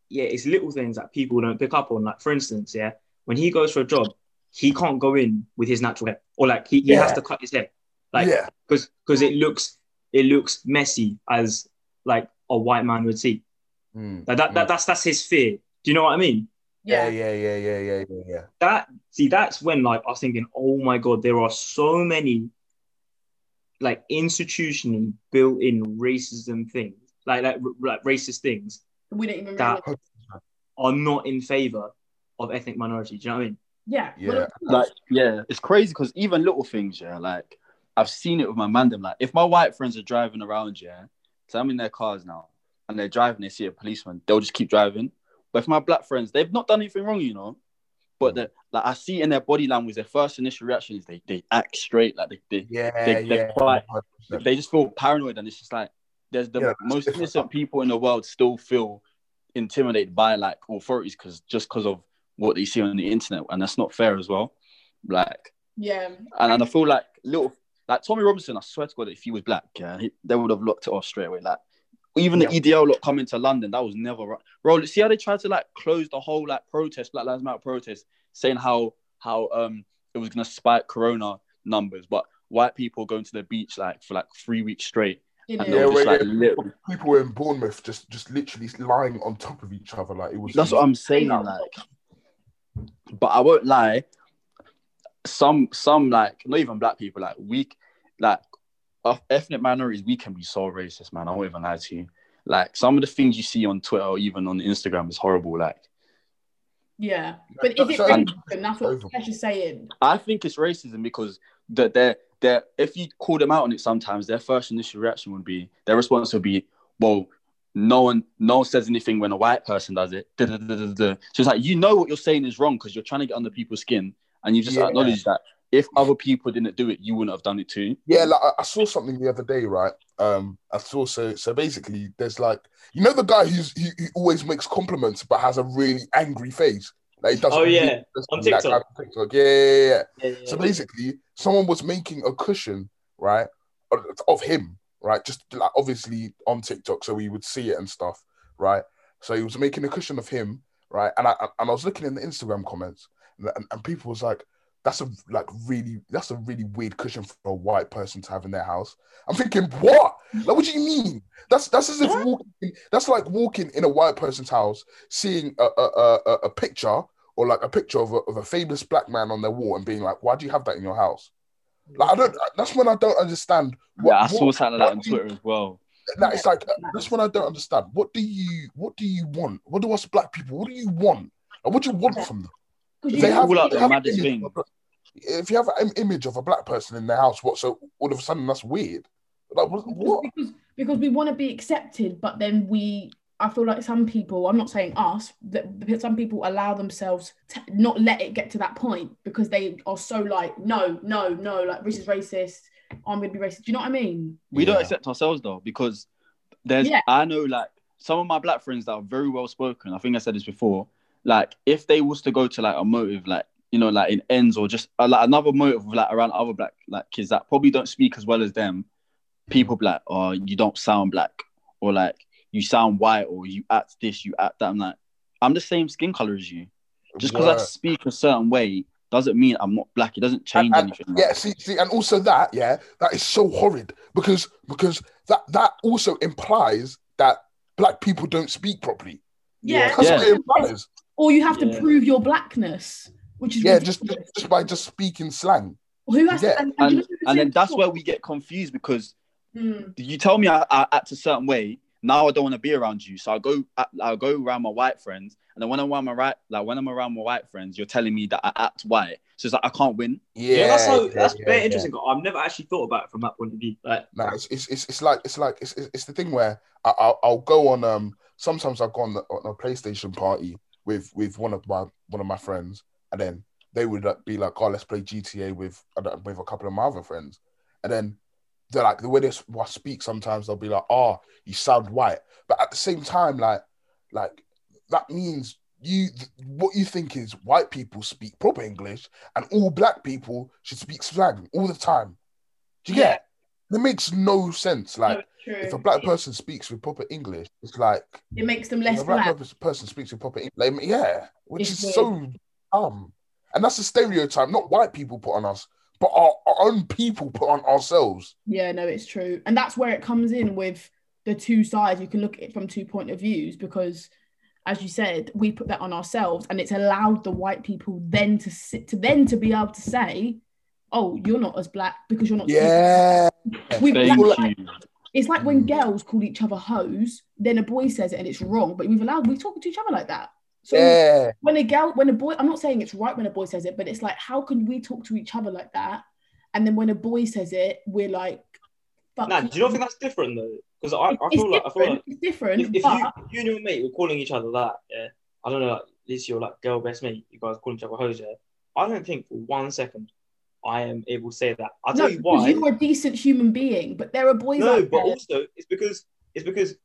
Speaker 4: yeah, it's little things that people don't pick up on. Like, for instance, yeah, when he goes for a job, he can't go in with his natural hair, or like he, he has to cut his hair, like
Speaker 2: yeah,
Speaker 4: because because it looks it looks messy as like a white man would see.
Speaker 2: Mm.
Speaker 4: Like that, that that's that's his fear. Do you know what I mean?
Speaker 2: yeah,
Speaker 1: Yeah.
Speaker 2: yeah, yeah, yeah, yeah, yeah, yeah.
Speaker 4: That see, that's when like I was thinking, oh my god, there are so many like institutionally built-in racism things, like like r- like racist things
Speaker 1: We don't even
Speaker 4: That-
Speaker 1: realize.
Speaker 4: are not in favor of ethnic minority. Do you know what I mean?
Speaker 1: Yeah.
Speaker 2: Yeah.
Speaker 1: well, of course.
Speaker 3: Like, yeah, it's crazy because even little things, yeah, like I've seen it with my mandem. Like, if my white friends are driving around, yeah, so I'm in their cars now and they're driving, they see a policeman, they'll just keep driving. But if my black friends, they've not done anything wrong, you know. But the, like I see in their body language, their first initial reaction is they, they act straight, like they, they
Speaker 2: Yeah,
Speaker 3: They- they're
Speaker 2: yeah.
Speaker 3: quite-
Speaker 2: 100%.
Speaker 3: they just feel paranoid and it's just like there's the
Speaker 2: Yeah,
Speaker 3: most
Speaker 2: different.
Speaker 3: innocent people in the world still feel intimidated by like authorities because just because of what they see on the internet and that's not fair as well like
Speaker 1: yeah.
Speaker 3: and, and i feel like little like tommy robinson i swear to god if he was black yeah he, they would have locked it off straight away like even the edl lot coming to london that was never right bro see how they tried to like close the whole like protest black lives matter protest saying how how um it was gonna spike corona numbers but white people going to the beach like for like three weeks straight
Speaker 1: In
Speaker 3: and
Speaker 2: Yeah,
Speaker 3: were just like
Speaker 2: yeah.
Speaker 3: lit-
Speaker 2: People in Bournemouth just just literally lying on top of each other like it was.
Speaker 3: That's what I'm saying. Like, but I won't lie. Some, some like not even black people, like weak, like of ethnic minorities, we can be so racist, man. I won't even lie to you. Like some of the things you see on Twitter or even on Instagram is horrible. Like
Speaker 1: Yeah. But is it racism? That's what
Speaker 2: Over.
Speaker 1: Kesh is saying.
Speaker 3: I think it's racism because the they're, they're if you call them out on it sometimes, their first initial reaction would be their response would be, Well, no one no one says anything when a white person does it. Da-da-da-da-da. So it's like you know what you're saying is wrong because you're trying to get under people's skin and you just
Speaker 2: Yeah.
Speaker 3: acknowledge that if other people didn't do it, you wouldn't have done it too.
Speaker 2: Yeah, like I, I saw something the other day, right? Um, I saw so so basically, there's like you know the guy who's he, who always makes compliments but has a really angry face. Like he doesn't
Speaker 4: Oh, yeah,
Speaker 2: really-
Speaker 4: on
Speaker 2: like,
Speaker 4: TikTok.
Speaker 2: on TikTok. Yeah, yeah, yeah, yeah.
Speaker 4: Yeah, yeah,
Speaker 2: So
Speaker 4: yeah.
Speaker 2: basically, someone was making a cushion, right, of- of him, right, just like obviously on TikTok, so we would see it and stuff, right. So he was making a cushion of him, right, and I and I was looking in the Instagram comments, and, and, and people was like, "That's a like really that's a really weird cushion for a white person to have in their house." I'm thinking, what? Like, what do you mean? That's that's as if walking. That's like walking in a white person's house, seeing a a, a, a- a picture or like a picture of a, of a famous black man on their wall and being like, why do you have that in your house? Like, I don't. That's when I don't understand. What,
Speaker 3: yeah, I saw
Speaker 2: what-
Speaker 3: something like that on
Speaker 2: what do you-
Speaker 3: Twitter as well.
Speaker 2: Like, uh, it's like that's when I don't understand. What do you? What do you want? What do us black people? What do you want? Like, what do you want from them?
Speaker 1: Because
Speaker 2: If they have,
Speaker 3: All out
Speaker 2: they
Speaker 3: the
Speaker 2: have an
Speaker 3: maddest thing.
Speaker 2: of If you have an image of a black person in their house, what? So all of a sudden that's weird. Like what? what?
Speaker 1: because because we want to be accepted, but then we I feel like some people, I'm not saying us, that some people allow themselves to not let it get to that point because they are so like, no, no, no, like this is racist. I'm gonna be racist. Do you know what I mean?
Speaker 3: We don't accept ourselves though because there's
Speaker 1: Yeah.
Speaker 3: I know like some of my black friends that are very well spoken. I think I said this before. Like if they was to go to like a motive, like you know, like in ends or just uh, like another motive like around other black like kids that probably don't speak as well as them, people be like, oh, you don't sound black, or like you sound white, or you act this, you act that. I'm like, I'm the same skin color as you. Just because I speak a certain way doesn't mean I'm not black. It doesn't change
Speaker 2: And- and-
Speaker 3: anything.
Speaker 2: Yeah, see, see, and also that, yeah, that is so horrid because because that that also implies that black people don't speak properly.
Speaker 1: Yeah.
Speaker 2: That's
Speaker 3: Yeah.
Speaker 2: what it implies.
Speaker 1: Or you have to prove your blackness, which is
Speaker 2: Yeah, just
Speaker 1: ridiculous.
Speaker 2: just by just speaking slang.
Speaker 1: who has
Speaker 2: yeah.
Speaker 1: to, and, and,
Speaker 3: And
Speaker 1: know who
Speaker 3: and then that's where we get confused because
Speaker 1: Mm.
Speaker 3: you tell me I, I act a certain way. Now I don't want to be around you, so I go I go around my white friends, and then when I'm around my right like when I'm around my white friends, you're telling me that I act white. So it's like I can't win.
Speaker 2: Yeah,
Speaker 4: Yeah, that's how,
Speaker 2: yeah,
Speaker 4: that's
Speaker 2: yeah,
Speaker 4: very
Speaker 2: yeah.
Speaker 4: interesting. I've never actually thought about it from that point of view. Like,
Speaker 2: No, it's, it's it's it's like it's like it's it's it's the thing where I, I'll I'll go on um sometimes I'll go on, the, on a PlayStation party with with one of my one of my friends and then they would like, be like oh let's play GTA with uh, with a couple of my other friends and then they're like the way they speak sometimes they'll be like oh you sound white but at the same time like like that means you what you think is white people speak proper English and all black people should speak slang all the time. Do you
Speaker 1: Yeah.
Speaker 2: get? It? Makes no sense. Like
Speaker 1: No,
Speaker 2: if a black person speaks with proper English, it's like
Speaker 1: it makes them
Speaker 2: if
Speaker 1: less
Speaker 2: a black,
Speaker 1: black.
Speaker 2: pers- person speaks with proper English, like, yeah, which
Speaker 1: It's
Speaker 2: is so dumb. And that's a stereotype not white people put on us, but our, our own people put on ourselves.
Speaker 1: Yeah, no, it's true. And that's where it comes in with the two sides. You can look at it from two point of views because as you said, we put that on ourselves and it's allowed the white people then to sit to then to be able to say, Oh, you're not as black because you're not
Speaker 2: Yeah.
Speaker 1: We-
Speaker 3: Thank
Speaker 1: black- like-
Speaker 3: you.
Speaker 1: It's like when
Speaker 2: Mm.
Speaker 1: girls call each other hoes, then a boy says it and it's wrong, but we've allowed we talk to each other like that. So
Speaker 2: Yeah.
Speaker 1: when a girl, when a boy, I'm not saying it's right when a boy says it, but it's like, how can we talk to each other like that? And then when a boy says it, we're like, fuck
Speaker 4: nah, do you not think that's different though? Because I, I feel like I feel like
Speaker 1: it's different.
Speaker 4: if, if
Speaker 1: but
Speaker 4: you, you and your mate were calling each other that, yeah, I don't know, like, at least you're like girl best mate, you guys calling each other hoes, yeah. I don't think for one second I am able to say that. I'll
Speaker 1: no,
Speaker 4: tell you why.
Speaker 1: you're a decent human being, but there are boys
Speaker 4: No,
Speaker 1: out
Speaker 4: but
Speaker 1: there.
Speaker 4: also it's because it's because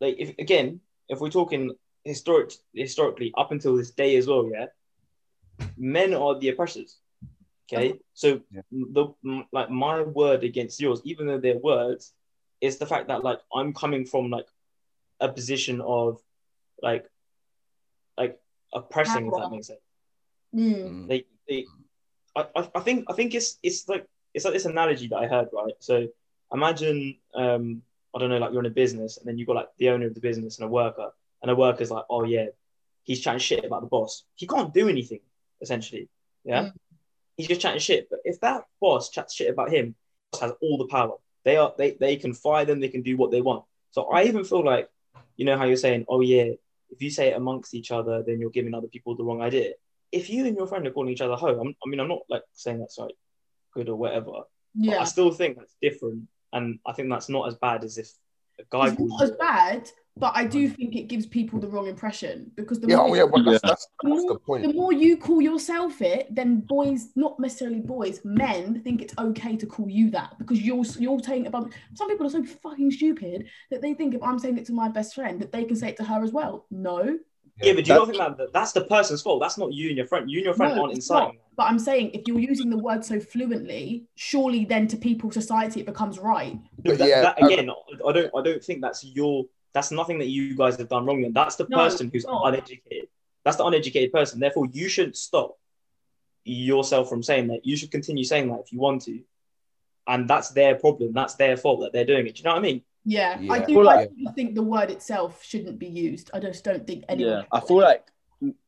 Speaker 4: like if again, if we're talking historic historically up until this day as well, yeah, men are the oppressors. Okay, so
Speaker 2: Yeah.
Speaker 4: the like my word against yours, even though they're words, is the fact that like I'm coming from like a position of like like oppressing, if that makes sense
Speaker 1: Mm.
Speaker 4: they, they I, I think I think it's it's like it's like this analogy that I heard right. So imagine um I don't know like you're in a business and then you've got like the owner of the business and a worker and a worker's like oh yeah he's chatting shit about the boss. He can't do anything essentially. Yeah,
Speaker 1: Mm.
Speaker 4: he's just chatting shit. But if that boss chats shit about him, boss has all the power. They are they they can fire them. They can do what they want. So I even feel like you know how you're saying oh yeah if you say it amongst each other then you're giving other people the wrong idea if you and your friend are calling each other home, I'm, I mean, I'm not like saying that's like good or whatever. But I still think that's different, and I think that's not as bad as if a guy
Speaker 1: it's not as
Speaker 4: you-
Speaker 1: bad, but I do um, think it gives people the wrong impression because the
Speaker 2: Yeah,
Speaker 1: more
Speaker 2: oh, yeah, but that's, that's,
Speaker 1: the
Speaker 2: that's the
Speaker 1: more,
Speaker 2: point.
Speaker 1: the more you call yourself it, then boys, not necessarily boys, men think it's okay to call you that because you're you're saying it above. Some people are so fucking stupid that they think if I'm saying it to my best friend that they can say it to her as well. No,
Speaker 4: Yeah, but do you
Speaker 3: That-
Speaker 4: not think that that's the person's fault? That's not you and your friend. You and your friend
Speaker 1: No,
Speaker 4: aren't
Speaker 1: it's
Speaker 4: inciting.
Speaker 1: But I'm saying if you're using the word so fluently, surely then to people, society, it becomes right.
Speaker 4: No,
Speaker 2: But
Speaker 4: that,
Speaker 2: yeah,
Speaker 4: that,
Speaker 2: uh,
Speaker 4: again, I don't. I don't think that's your. That's nothing that you guys have done wrong. And that's the
Speaker 1: No,
Speaker 4: person who's
Speaker 1: not.
Speaker 4: uneducated. That's the uneducated person. Therefore, you shouldn't stop yourself from saying that. You should continue saying that if you want to. And that's their problem. That's their fault that they're doing it. Do you know what I mean?
Speaker 1: Yeah, I do.
Speaker 3: Well, like-
Speaker 1: I think the word itself shouldn't be used. I just don't think anyone.
Speaker 3: Yeah, I feel like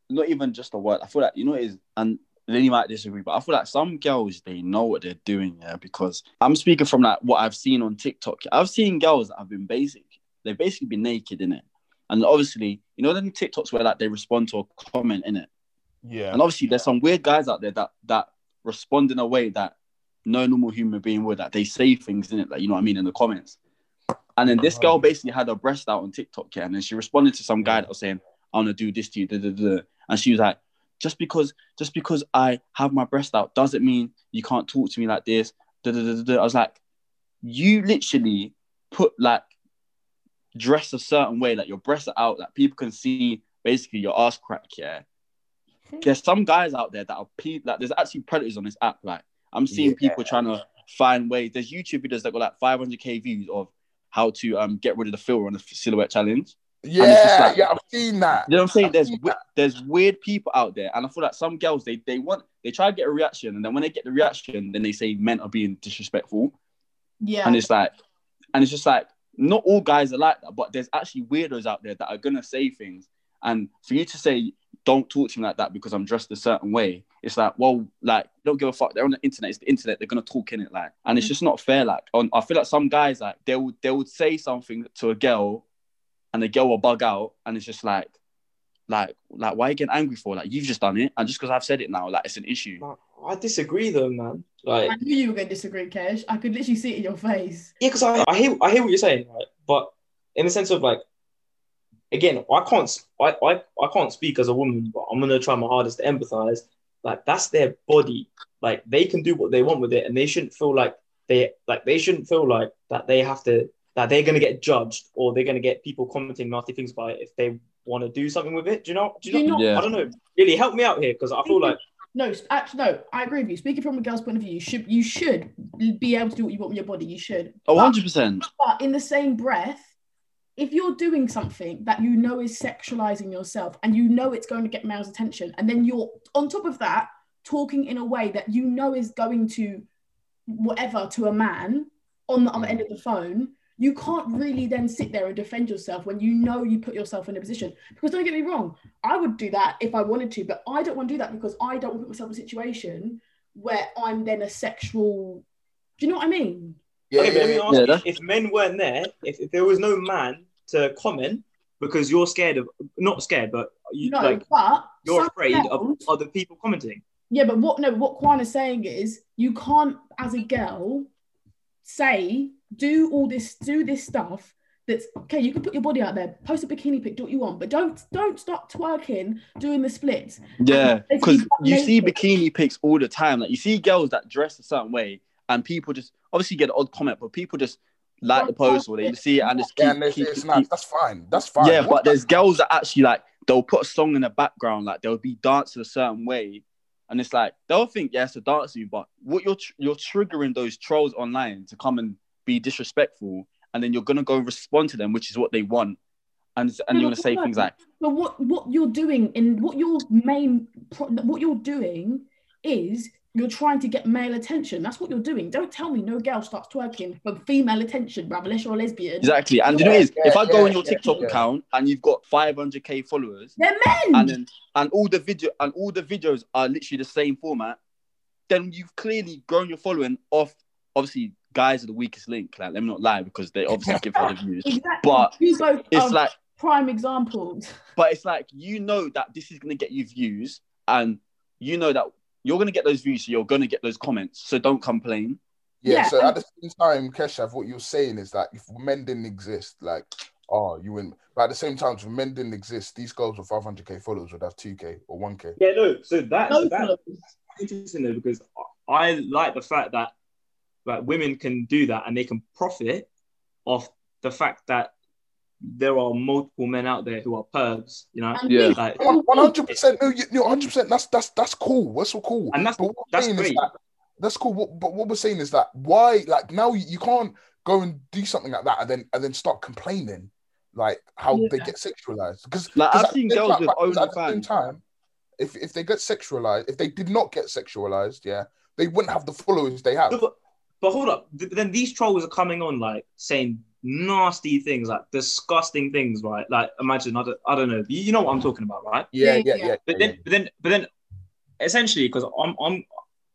Speaker 3: not even just a word. I feel like you know it is, and Lily might disagree, but I feel like some girls they know what they're doing. Yeah, because I'm speaking from like what I've seen on TikTok. I've seen girls that have been basic. They've basically been naked in it, and obviously you know then TikToks where like they respond to a comment in it,
Speaker 2: Yeah.
Speaker 3: and obviously there's some weird guys out there that that respond in a way that no normal human being would. That they say things in it, like you know what I mean in the comments. And then this girl uh-huh. basically had her breast out on TikTok, yeah, and then she responded to some guy that was saying, "I want to do this to you," da, da, da. and she was like, "Just because, just because I have my breast out doesn't mean you can't talk to me like this." Da, da, da, da. I was like, "You literally put like dress a certain way, like your breasts are out, that people can see basically your ass crack, yeah." Hmm. There's some guys out there that are pe- like there's actually predators on this app. Like I'm seeing
Speaker 2: Yeah.
Speaker 3: people trying to find ways. There's YouTube videos that got like 500k views of how to um get rid of the filter on the silhouette challenge.
Speaker 2: Yeah,
Speaker 3: like-
Speaker 2: yeah, I've seen that.
Speaker 3: You know what I'm saying?
Speaker 2: I've
Speaker 3: There's we- there's weird people out there, and I feel like some girls they they want they try to get a reaction, and then when they get the reaction, then they say men are being disrespectful,
Speaker 1: Yeah,
Speaker 3: and it's like, and it's just like not all guys are like that, but there's actually weirdos out there that are gonna say things, and for you to say don't talk to me like that because I'm dressed a certain way, it's like well, like don't give a fuck. They're on the internet. It's the internet. They're gonna talk in it like, and it's
Speaker 1: Mm.
Speaker 3: just not fair. Like, on, I feel like some guys like they would they would say something to a girl, and the girl will bug out, and it's just like, like, like why are you getting angry for? Like you've just done it, and just because I've said it now, like it's an issue.
Speaker 4: I disagree though, man. Like,
Speaker 1: I knew you were going to disagree, Kesh. I could literally see it in your face.
Speaker 4: yeah, because I, I hear I hear what you're saying, right? But in the sense of like, again, I can't I, I I can't speak as a woman, but I'm gonna try my hardest to empathize. Like that's their body. Like they can do what they want with it, and they shouldn't feel like they like they shouldn't feel like that they have to that they're gonna get judged or they're gonna get people commenting nasty things about it if they want to do something with it. Do you know? Do you
Speaker 1: Do you
Speaker 4: know?
Speaker 1: not-
Speaker 3: Yeah.
Speaker 4: I don't know. Really, help me out here because I feel like
Speaker 1: No, actually, no. I agree with you. Speaking from a girl's point of view, you should you should be able to do what you want with your body. You should.
Speaker 3: Oh, 100 percent.
Speaker 1: But in the same breath, if you're doing something that you know is sexualizing yourself and you know it's going to get male's attention, and then you're on top of that talking in a way that you know is going to whatever to a man on the other mm. end of the phone, you can't really then sit there and defend yourself when you know you put yourself in a position. Because don't get me wrong, I would do that if I wanted to, but I don't want to do that because I don't want to put myself in a situation where I'm then a sexual. Do you know what I mean?
Speaker 2: Yeah,
Speaker 4: okay, but let me
Speaker 2: yeah,
Speaker 4: ask
Speaker 3: Yeah,
Speaker 4: you, if men weren't there, if, if there was no man to comment because you're scared of not scared, but you
Speaker 1: No,
Speaker 4: like
Speaker 1: but
Speaker 4: you're
Speaker 1: some
Speaker 4: afraid of other people commenting.
Speaker 1: Yeah, but what no, what Kwon is saying is you can't, as a girl, say do all this, do this stuff. That's okay. You can put your body out there, post a bikini pic, do what you want, but don't don't start twerking, doing the splits.
Speaker 3: Yeah, because
Speaker 1: butt
Speaker 3: you see bikini pics all the time. Like you see girls that dress a certain way, and people just obviously get an odd comment, but people just like the post or they see it and just keep,
Speaker 2: yeah, and it's,
Speaker 3: keep,
Speaker 2: it's
Speaker 3: keep-
Speaker 2: nice. That's fine. That's fine.
Speaker 3: yeah.
Speaker 2: What
Speaker 3: But there's girls that actually like they'll put a song in the background, like they'll be dancing a certain way, and it's like they'll think yeah, it's a dance to you, but what you're tr- you're triggering those trolls online to come and be disrespectful, and then you're gonna go respond to them, which is what they want, and and you're gonna say things like.
Speaker 1: But what what you're doing in what your main pro- what you're doing is you're trying to get male attention. That's what you're doing. Don't tell me no girl starts twerking for female attention, bruv, unless you're a lesbian.
Speaker 3: Exactly. And you know what it is?
Speaker 2: Yeah,
Speaker 3: if I go
Speaker 2: yeah,
Speaker 3: on your
Speaker 2: yeah,
Speaker 3: TikTok
Speaker 2: yeah.
Speaker 3: account and you've got 500k followers,
Speaker 1: They're men.
Speaker 3: and then and all the video and all the videos are literally the same format, then you've clearly grown your following off. Obviously, guys are the weakest link. Like, let me not lie because they obviously give her the views.
Speaker 1: exactly.
Speaker 3: but
Speaker 1: you both
Speaker 3: It's
Speaker 1: are
Speaker 3: like,
Speaker 1: prime examples.
Speaker 3: but it's like you know that this is gonna get you views, and you know that you're gonna get those views, so you're gonna get those comments. So don't complain.
Speaker 2: Yeah,
Speaker 1: Yeah,
Speaker 2: so at the same time, Keshav, what you're saying is that if men didn't exist, like oh, you win. But at the same time, if men didn't exist, these girls with 500k followers would have 2k or 1k.
Speaker 4: Yeah, no. So that's
Speaker 1: No
Speaker 4: that's
Speaker 1: followers.
Speaker 4: interesting though because I like the fact that that women can do that and they can profit off the fact that there are multiple men out there who are pervs, you know.
Speaker 1: And
Speaker 3: Yeah.
Speaker 4: Like,
Speaker 2: One hundred percent. No, you, no, one hundred percent. That's that's that's cool. That's so cool.
Speaker 4: And that's-
Speaker 2: but what we're
Speaker 4: that's
Speaker 2: saying is
Speaker 4: great.
Speaker 2: that that's cool. What, but what we're saying is that why, like, now you, you can't go and do something like that and then and then start complaining, like how they get sexualized. Because
Speaker 3: Like,
Speaker 2: 'cause
Speaker 3: I've seen girls
Speaker 2: time-
Speaker 3: with
Speaker 2: because at the same time, if if they get sexualized, if they did not get sexualized, yeah, they wouldn't have the followers they have.
Speaker 4: But, but hold up. Then these trolls are coming on like saying nasty things, like disgusting things, right? Like imagine I don't, I don't know. You you know what I'm talking about, right?
Speaker 2: Yeah,
Speaker 1: Yeah,
Speaker 2: yeah,
Speaker 1: yeah.
Speaker 2: yeah.
Speaker 4: But then, but then, but then, essentially, because I'm, I'm,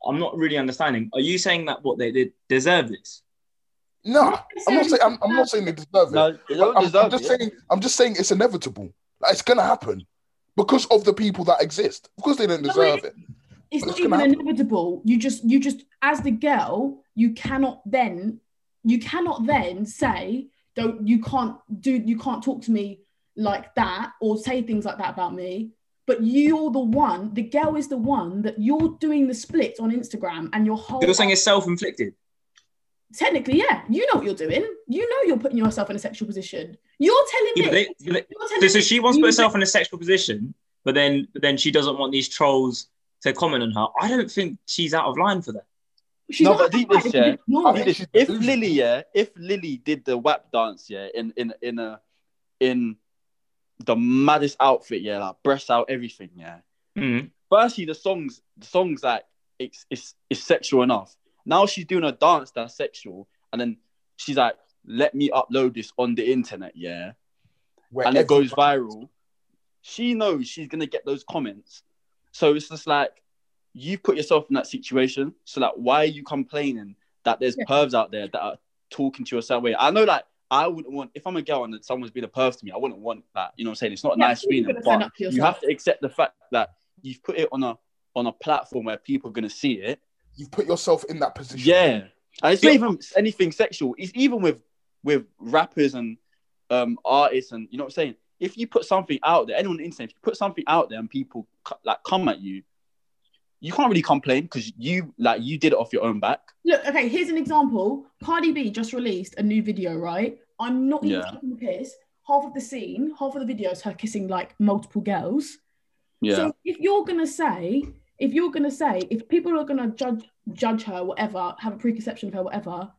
Speaker 4: I'm not really understanding. Are you saying that what they did deserve this?
Speaker 2: No, I'm not saying I'm, I'm not saying they deserve it.
Speaker 3: No, they don't
Speaker 2: I'm,
Speaker 3: deserve
Speaker 2: I'm just
Speaker 3: it.
Speaker 2: saying I'm just saying it's inevitable. Like it's gonna happen because of the people that exist. Of course, they don't
Speaker 1: No,
Speaker 2: deserve it.
Speaker 1: it's
Speaker 2: But
Speaker 1: not even
Speaker 2: happen.
Speaker 1: inevitable. You just, you just, as the girl, you cannot then, you cannot then say, don't, you can't do, you can't talk to me like that or say things like that about me. But you're the one, the girl is the one that you're doing the split on Instagram and your whole.
Speaker 4: You're saying it's self-inflicted.
Speaker 1: Technically, yeah, you know what you're doing. You know you're putting yourself in a sexual position. You're telling
Speaker 4: Yeah,
Speaker 1: me.
Speaker 4: they, they-
Speaker 1: you're telling
Speaker 4: so, so she wants to put herself in a sexual position, but then, but then she doesn't want these trolls to comment on her. I don't think she's out of line for that.
Speaker 1: She's
Speaker 3: No, but deep this,
Speaker 1: right,
Speaker 3: yeah.
Speaker 1: ignore
Speaker 2: I
Speaker 1: it.
Speaker 2: think
Speaker 3: if,
Speaker 2: she's
Speaker 3: if
Speaker 2: delusional.
Speaker 3: Lily, yeah, if Lily did the WAP dance, yeah, in in in a in the maddest outfit, yeah, like breasts out, everything, yeah.
Speaker 4: Mm.
Speaker 3: Firstly, the songs, the songs like it's it's it's sexual enough. Now she's doing a dance that's sexual, and then she's like, "Let me upload this on the internet, yeah,"
Speaker 2: Where
Speaker 3: and it goes viral. She knows she's gonna get those comments, so it's just like you put yourself in that situation. So like, why are you complaining that there's
Speaker 1: Yeah.
Speaker 3: pervs out there that are talking to you a certain way? I know, like, I wouldn't want if I'm a girl and someone's been a perv to me, I wouldn't want that. You know what I'm saying? It's not a
Speaker 1: Yeah,
Speaker 3: nice
Speaker 1: you're
Speaker 3: feeling, but you have to accept the fact that you've put it on a on a platform where people are gonna see it.
Speaker 2: You've put yourself in that position.
Speaker 3: Yeah, and it's not even anything sexual. It's even with with rappers and um artists and you know what I'm saying. If you put something out there, anyone on the internet, if you put something out there and people like come at you, you can't really complain because you like you did it off your own back.
Speaker 1: Look, okay, here's an example. Cardi B just released a new video, right? I'm not even
Speaker 3: Yeah.
Speaker 1: taking the piss. Half of the scene, half of the video is her kissing like multiple girls.
Speaker 3: Yeah,
Speaker 1: So if you're gonna say, if you're gonna say, if people are gonna judge judge her, whatever, have a preconception of her, whatever,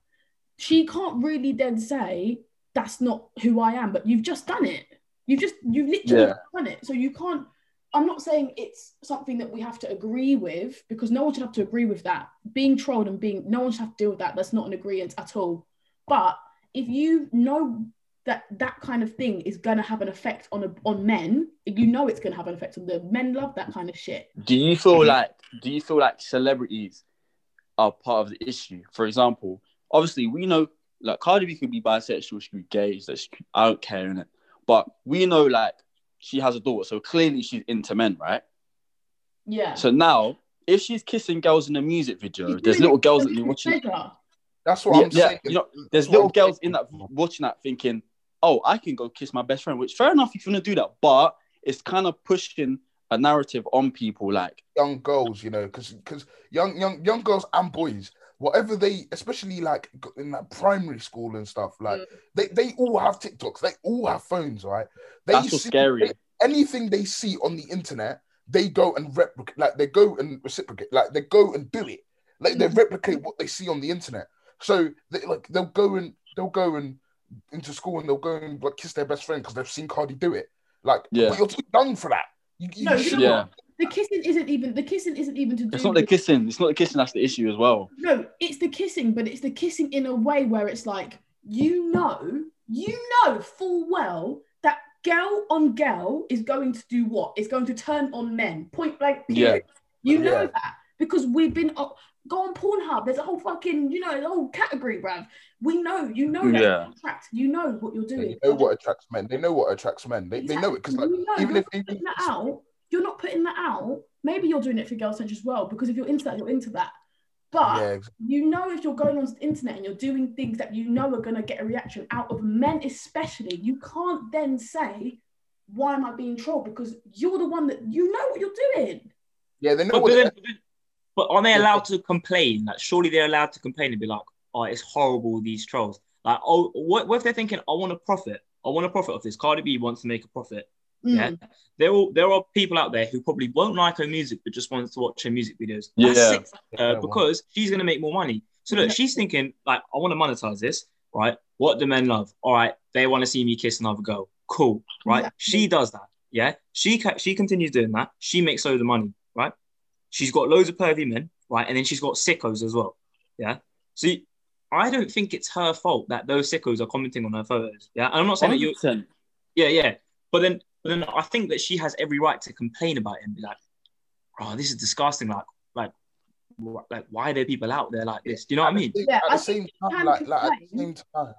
Speaker 1: she can't really then say that's not who I am. But you've just done it. You've just you've literally
Speaker 3: Yeah.
Speaker 1: done it. So you can't. I'm not saying it's something that we have to agree with because no one should have to agree with that. Being trolled and being no one should have to deal with that. That's not an agreement at all. But if you know that that kind of thing is going to have an effect on a, on men, you know it's going to have an effect on them. Men love that kind of shit.
Speaker 3: Do you feel like do you feel like celebrities are part of the issue? For example, obviously we know like Cardi B could be bisexual, she could be gay, so she I don't care in it. But we know like she has a daughter, so clearly she's into men, right?
Speaker 1: Yeah.
Speaker 3: So now if she's kissing girls in a music video,
Speaker 1: She's
Speaker 3: there's little girls that you're watching.
Speaker 2: That's what
Speaker 3: Yeah,
Speaker 2: I'm
Speaker 3: yeah,
Speaker 2: saying.
Speaker 3: you know, There's
Speaker 2: That's
Speaker 3: little girls
Speaker 2: saying.
Speaker 3: in that watching that thinking, oh, I can go kiss my best friend, which fair enough if you want to do that, but it's kind of pushing a narrative on people like
Speaker 2: young girls, you know, because because young young young girls and boys, whatever they, especially like in that primary school and stuff, like
Speaker 1: Mm.
Speaker 2: they, they all have TikToks, they all have phones, right? They
Speaker 3: that's
Speaker 2: see-
Speaker 3: scary.
Speaker 2: they- anything they see on the internet, they go and replicate, like they go and reciprocate, like they go and do it, like they
Speaker 1: Mhm.
Speaker 2: replicate what they see on the internet. So they like they'll go and they'll go and into school and they'll go and like kiss their best friend because they've seen Cardi do it. Like,
Speaker 3: Yeah.
Speaker 2: but you're too young for that. You, you
Speaker 1: No, you
Speaker 2: should
Speaker 1: know
Speaker 3: Yeah.
Speaker 1: What? The kissing isn't even the kissing isn't even to do.
Speaker 3: It's not the kissing. It's not the kissing that's the issue as well.
Speaker 1: No, it's the kissing, but it's the kissing in a way where it's like you know, you know full well that girl on girl is going to do what? It's going to turn on men. Point blank. Period. You know
Speaker 2: Yeah.
Speaker 1: that because we've been oh, go on Pornhub. There's a whole fucking you know the whole category, bruv. We know. You know that.
Speaker 3: Yeah.
Speaker 1: Attract. You know what you're doing.
Speaker 2: you know what attracts men. They know what attracts men. They, they know it because like even if even
Speaker 1: putting that out, you're not putting that out. Maybe you're doing it for girls' central as well because if you're into that, you're into that. But
Speaker 2: Yeah, ex-
Speaker 1: you know if you're going on the internet and you're doing things that you know are going to get a reaction out of men especially you can't then say why am i being trolled because you're the one that you know what you're doing
Speaker 2: yeah, they know
Speaker 4: But,
Speaker 2: what
Speaker 4: but,
Speaker 2: they're-
Speaker 4: then, but are they allowed to complain? Like, surely they're allowed to complain and be like, "Oh, it's horrible these trolls." Like, oh, what, what if they're thinking, "I want to profit. I want to profit off this." Cardi B wants to make a profit. Yeah,
Speaker 1: Mm.
Speaker 4: there are there are people out there who probably won't like her music, but just wants to watch her music videos.
Speaker 3: Yeah.
Speaker 4: That's sick, uh, because she's gonna make more money. So look,
Speaker 1: Yeah.
Speaker 4: she's thinking like, I want to monetize this, right? What do men love? All right, they want to see me kiss another girl. Cool, right?
Speaker 1: Exactly.
Speaker 4: She does that. Yeah, she ca- she continues doing that. She makes loads of money, right? She's got loads of pervy men, right? And then she's got sickos as well. Yeah. See, I don't think it's her fault that those sickos are commenting on her photos. Yeah. And I'm not saying that you
Speaker 3: 100%.
Speaker 4: yeah, yeah. But then, but then I think that she has every right to complain about it and be like, "Oh, this is disgusting." Like, like, wh- like, why are there people out there like this? Do you know what I mean?
Speaker 1: Yeah,
Speaker 2: at
Speaker 1: I
Speaker 2: the same time, like, like at the same time,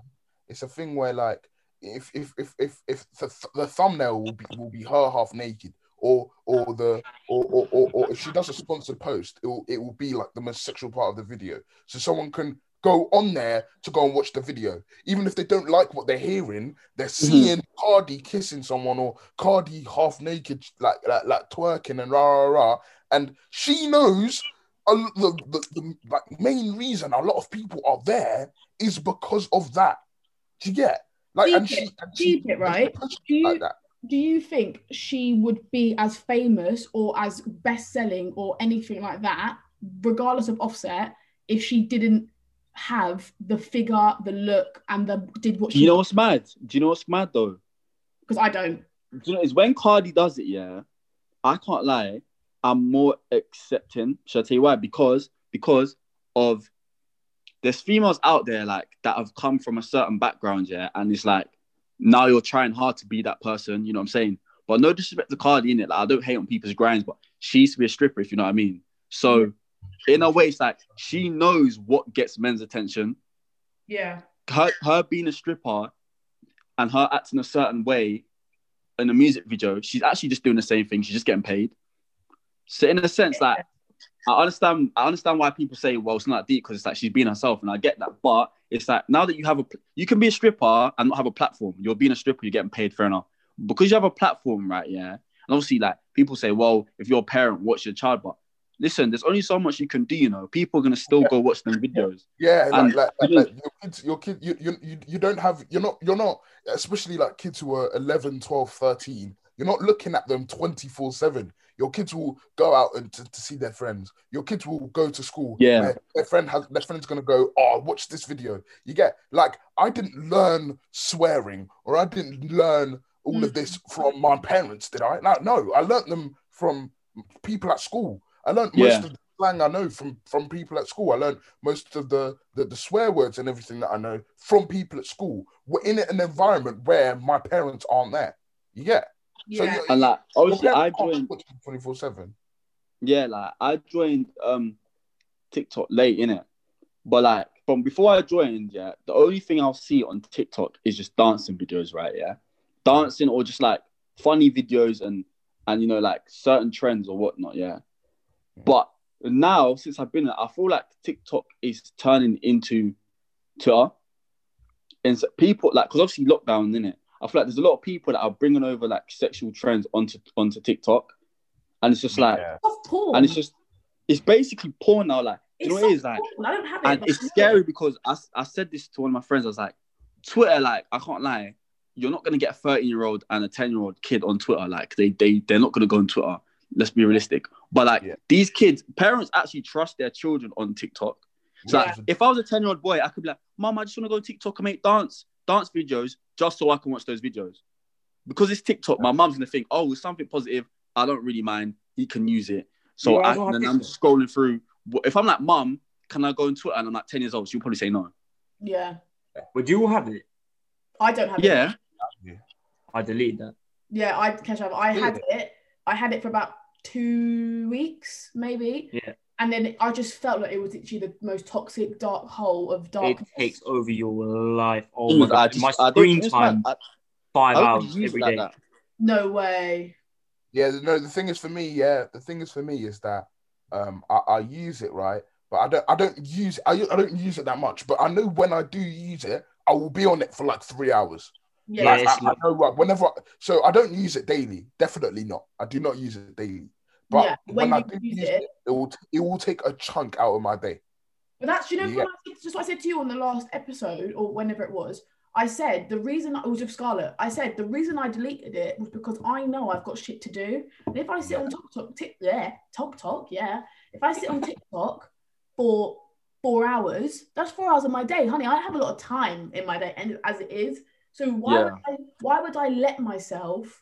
Speaker 2: it's a thing where like if if if if if the, the thumbnail will be will be her half naked, or or the or or, or, or if she does a sponsored post, it will it will be like the most sexual part of the video, so someone can go on there to go and watch the video, even if they don't like what they're hearing, they're mm-hmm. seeing Cardi kissing someone or Cardi half naked, like like, like twerking and rah rah rah, and she knows a, the, the, the like main reason a lot of people are there is because of that. Do you get? Like, and she,
Speaker 1: it,
Speaker 2: and she
Speaker 1: deep it, right? Do you-
Speaker 2: like that.
Speaker 1: do you think she would be as famous or as best selling or anything like that, regardless of offset, if she didn't have the figure, the look, and the did what
Speaker 3: Do
Speaker 1: she
Speaker 3: you know what's mad? Do you know what's mad though?
Speaker 1: Because I don't.
Speaker 3: Do you know is when Cardi does it, yeah, I can't lie, I'm more accepting. Should I tell you why? Because because of there's females out there like that have come from a certain background, yeah, and it's like now you're trying hard to be that person, you know what I'm saying? But no disrespect to Cardi in it, like I don't hate on people's grinds, but she used to be a stripper, if you know what I mean. So in a way, it's like she knows what gets men's attention.
Speaker 1: Yeah.
Speaker 3: Her her being a stripper and her acting a certain way in a music video, she's actually just doing the same thing. She's just getting paid. So in a sense, like I understand, I understand why people say, "Well, it's not deep," because it's like she's being herself, and I get that. But it's like now that you have a, you can be a stripper and not have a platform. You're being a stripper, you're getting paid, fair enough. Because you have a platform, right? Yeah, and obviously, like people say, "Well, if you're a parent, watch your child." But listen, there's only so much you can do. You know, people are gonna still go watch them videos.
Speaker 2: Yeah,
Speaker 3: And-
Speaker 2: like, like, like,
Speaker 3: you know-
Speaker 2: like your kids, your kid, you, you, you, you don't have, you're not, you're not, especially like kids who are 11, 12, 13, you're not looking at them 24 7. Your kids will go out and to, to see their friends. Your kids will go to school.
Speaker 3: Yeah.
Speaker 2: where Their friend has, their friend's going to go, oh, watch this video. You get, like, I didn't learn swearing or I didn't learn all of mm. this from my parents, did I? No, no, I learned them from people at school. I learned most
Speaker 3: Yeah.
Speaker 2: of the slang I know from from people at school. I learned most of the, the the swear words and everything that I know from people at school. We're in an environment where my parents aren't there. Yeah. get So
Speaker 1: Yeah.
Speaker 2: you-
Speaker 3: And like obviously, I joined.
Speaker 2: 24/7.
Speaker 3: Yeah, like I joined um TikTok late in it, but like from before I joined, yeah, the only thing I'll see on TikTok is just dancing videos, right? Yeah, dancing or just like funny videos and and you know like certain trends or whatnot, yeah. But now since I've been there, I feel like TikTok is turning into Twitter, and so people like because obviously lockdown in it. I feel like there's a lot of people that are bringing over like sexual trends onto onto TikTok, and it's just like
Speaker 2: Yeah.
Speaker 3: And it's just it's basically porn now. Like, do you know
Speaker 1: It's
Speaker 3: what it is like?
Speaker 1: porn. I don't have it.
Speaker 3: And it's
Speaker 1: I
Speaker 3: scary
Speaker 1: it.
Speaker 3: because I, I said this to one of my friends. I was like, Twitter, like, I can't lie, you're not gonna get a 13 year old and a 10 year old kid on Twitter. Like, they they they're not gonna go on Twitter. Let's be realistic. But like
Speaker 2: Yeah.
Speaker 3: these kids, parents actually trust their children on TikTok. So
Speaker 1: Yeah.
Speaker 3: like, if I was a 10 year old boy, I could be like, Mom, I just want to go on TikTok and make dance dance videos just so I can watch those videos. Because it's TikTok, my mom's gonna think, oh, it's something positive. I don't really mind. He can use it. So
Speaker 4: Yeah, I
Speaker 3: I,
Speaker 4: don't have
Speaker 3: then I'm scrolling through. If I'm like, Mom, can I go on Twitter? And I'm like 10 years old, she'll probably say no.
Speaker 1: Yeah.
Speaker 4: Would you all have it?
Speaker 1: I don't have it.
Speaker 3: Yeah.
Speaker 4: I delete that.
Speaker 1: Yeah, I catch up. I had it. I had it for about two weeks, maybe.
Speaker 4: Yeah.
Speaker 1: And then I just felt like it was literally the most toxic dark hole of
Speaker 4: dark.
Speaker 1: It
Speaker 4: takes over your life. Oh my god,
Speaker 3: just-
Speaker 4: my screen
Speaker 3: it's
Speaker 4: time
Speaker 3: like-
Speaker 4: five
Speaker 3: I, I
Speaker 4: hours
Speaker 3: would use
Speaker 4: every
Speaker 3: like
Speaker 4: day.
Speaker 3: that.
Speaker 1: No way.
Speaker 2: Yeah, no, the thing is for me, yeah, the thing is for me is that um I, I use it right, but but I don't I don't use I, I don't use it that much. But I know when I do use it, I will be on it for like three hours.
Speaker 1: Yeah.
Speaker 4: Yeah,
Speaker 2: Like, I, I know whenever so I don't use it daily. Definitely not. I do not use it daily. But
Speaker 1: Yeah,
Speaker 2: when,
Speaker 1: when
Speaker 2: I do
Speaker 1: use it-
Speaker 2: it, it will it will take a chunk out of my day.
Speaker 1: But that's you know
Speaker 2: Yeah.
Speaker 1: what I just what I said to you on the last episode or whenever it was. I said the reason I was with Scarlett. I said the reason I deleted it was because I know I've got shit to do. And if I sit on TikTok, tick, yeah, TikTok, yeah. If I sit on TikTok for four hours, that's four hours of my day, honey. I have a lot of time in my day, and as it is. So why
Speaker 3: Yeah.
Speaker 1: would I, why would I let myself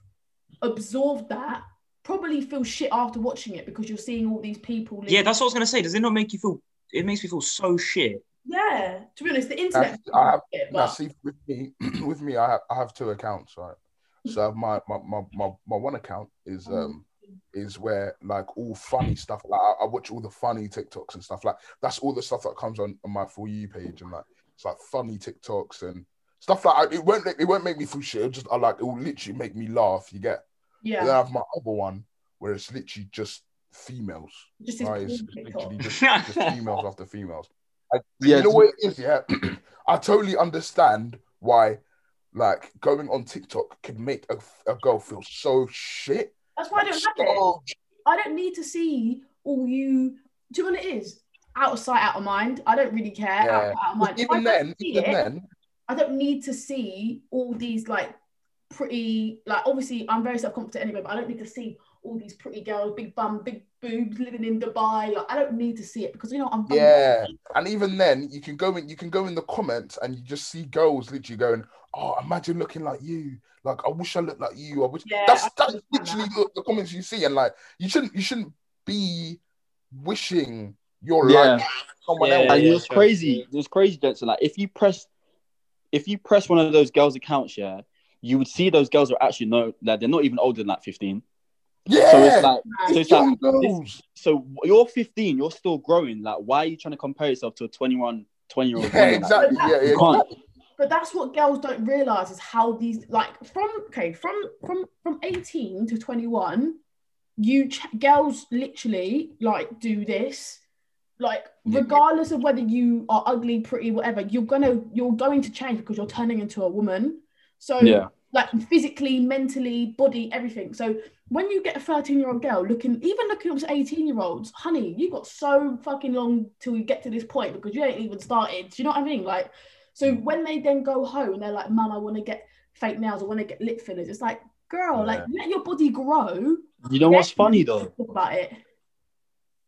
Speaker 1: absorb that? Probably feel shit after watching it because you're seeing all these people.
Speaker 4: Yeah, that's what I was gonna say. Does it not make you feel? It makes me feel so shit.
Speaker 1: Yeah, to be honest, the internet.
Speaker 2: I have-
Speaker 1: it,
Speaker 2: Now,
Speaker 1: but
Speaker 2: see, with me, with me, I have I have two accounts, right? So I have my my my my, my one account is
Speaker 1: Mm.
Speaker 2: um is where like all funny stuff. Like I, I watch all the funny TikToks and stuff. Like that's all the stuff that comes on, on my for you page and like it's like funny TikToks and stuff like I, it won't it won't make me feel shit. It just I like it will literally make me laugh. You get. And then I have my other one where it's literally just females.
Speaker 1: just this
Speaker 2: Right? It's literally just, just females after females. I,
Speaker 3: Yeah,
Speaker 2: you know what it is, yeah. I totally understand why, like, going on TikTok could make a, a girl feel so shit.
Speaker 1: That's why I don't have it.
Speaker 2: Oh.
Speaker 1: I don't need to see all you. Do you know what it is? Out of sight, out of mind. I don't really care. Out,
Speaker 2: Yeah.
Speaker 1: out of mind.
Speaker 2: Even then, even
Speaker 1: it,
Speaker 2: then,
Speaker 1: I don't need to see all these like pretty like obviously I'm very self-confident anyway, but I don't need to see all these pretty girls, big bum, big boobs living in Dubai. Like I don't need to see it because you know I'm from
Speaker 2: yeah. And even then, you can go in, you can go in the comments and you just see girls literally going, "Oh, imagine looking like you." Like, I wish I looked like you. I wish.
Speaker 1: Yeah,
Speaker 2: that's
Speaker 1: I
Speaker 2: that's
Speaker 1: understand
Speaker 2: literally the, the comments you see, and like, you shouldn't you shouldn't be wishing you're
Speaker 3: Yeah.
Speaker 2: like someone
Speaker 4: Yeah,
Speaker 2: else.
Speaker 3: and
Speaker 4: yeah,
Speaker 3: it was
Speaker 4: sure.
Speaker 3: crazy. It was crazy, Jensen. Like if you press, if you press one of those girls' accounts, yeah, you would see those girls are actually no, like they're not even older than like fifteen.
Speaker 2: Yeah.
Speaker 3: So it's like, so
Speaker 2: it's
Speaker 3: it's like,
Speaker 2: young girls.
Speaker 3: so you're 15, you're still growing. Like, why are you trying to compare yourself to a 21, 20 year old?
Speaker 2: Yeah, exactly. Yeah, yeah.
Speaker 3: You can't.
Speaker 1: but that's what girls don't realize is how these like from okay from from from 18 to 21 you ch- girls literally like do this like regardless of whether you are ugly pretty whatever you're gonna you're going to change because you're turning into a woman. So
Speaker 3: Yeah.
Speaker 1: like physically mentally body everything. So when you get a 13 year old girl looking even looking up to 18 year olds honey you got so fucking long till you get to this point because you ain't even started. Do you know what i mean? Like so
Speaker 2: Mm.
Speaker 1: when they then go home and they're like mum i want to get fake nails. I want to get lip fillers. It's like girl like let your body grow.
Speaker 3: You know what's funny though?
Speaker 1: talk about it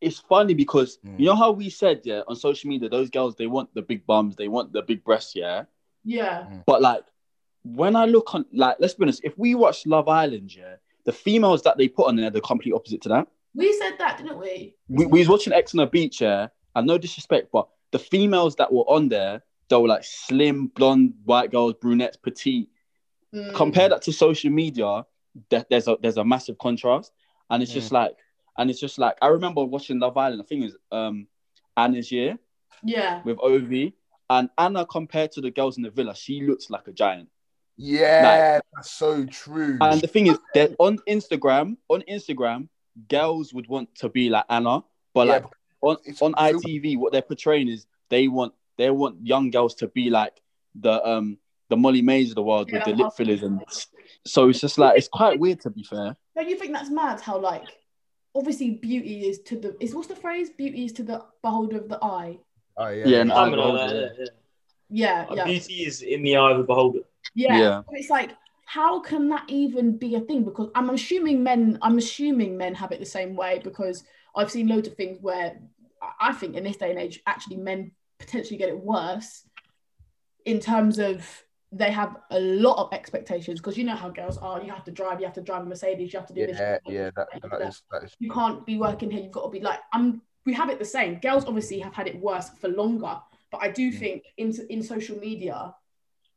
Speaker 3: It's funny because
Speaker 2: Mm.
Speaker 3: you know how we said, yeah, on social media, those girls they want the big bums, they want the big breasts, yeah.
Speaker 1: yeah
Speaker 3: But like when I look on, like, let's be honest, if we watch Love Island, yeah, the females that they put on there, the complete opposite to that.
Speaker 1: we said that didn't we
Speaker 3: We, we was watching Ex on the beach, yeah, and no disrespect, but the females that were on there, they were like slim, blonde, white girls, brunettes, petite.
Speaker 1: Mm.
Speaker 3: Compare that to social media, there- there's a there's a massive contrast, and it's just like, and it's just like I remember watching Love Island. I think it was um Anna's year
Speaker 1: yeah
Speaker 3: with Ovie, and Anna compared to the girls in the villa, she looks like a giant.
Speaker 2: Yeah, that's so true.
Speaker 3: And the thing is, that on Instagram, on Instagram, girls would want to be like Anna, but
Speaker 2: Yeah,
Speaker 3: like on,
Speaker 2: it's
Speaker 3: on
Speaker 2: fil-
Speaker 3: ITV, what they're portraying is they want they want young girls to be like the um the Molly Maes of the world
Speaker 1: Yeah,
Speaker 3: with the
Speaker 1: the
Speaker 3: lip fillers, and so it's just like it's quite weird to be fair.
Speaker 1: Don't you think that's mad? How like obviously beauty is to the is what's the phrase? Beauty is to the beholder of the eye.
Speaker 2: Oh, yeah,
Speaker 3: Yeah, and
Speaker 4: I
Speaker 3: I-
Speaker 4: mean, like that, yeah,
Speaker 1: Yeah,
Speaker 4: yeah.
Speaker 1: yeah,
Speaker 4: Beauty is in the eye of the beholder.
Speaker 1: yeah.
Speaker 3: Yeah.
Speaker 1: It's like how can that even be a thing? Because I'm assuming men, I'm assuming men have it the same way because I've seen loads of things where I- I think in this day and age, actually men potentially get it worse in terms of they have a lot of expectations because you know how girls are. You have to drive, you have to drive a Mercedes, you have to do this.
Speaker 2: yeah,
Speaker 1: you
Speaker 2: yeah. That, that
Speaker 1: that.
Speaker 2: is that is.
Speaker 1: you can't be working here. You've got to be like I'm. We have it the same. Girls obviously have had it worse for longer, but I do
Speaker 2: Mm.
Speaker 1: think in in social media,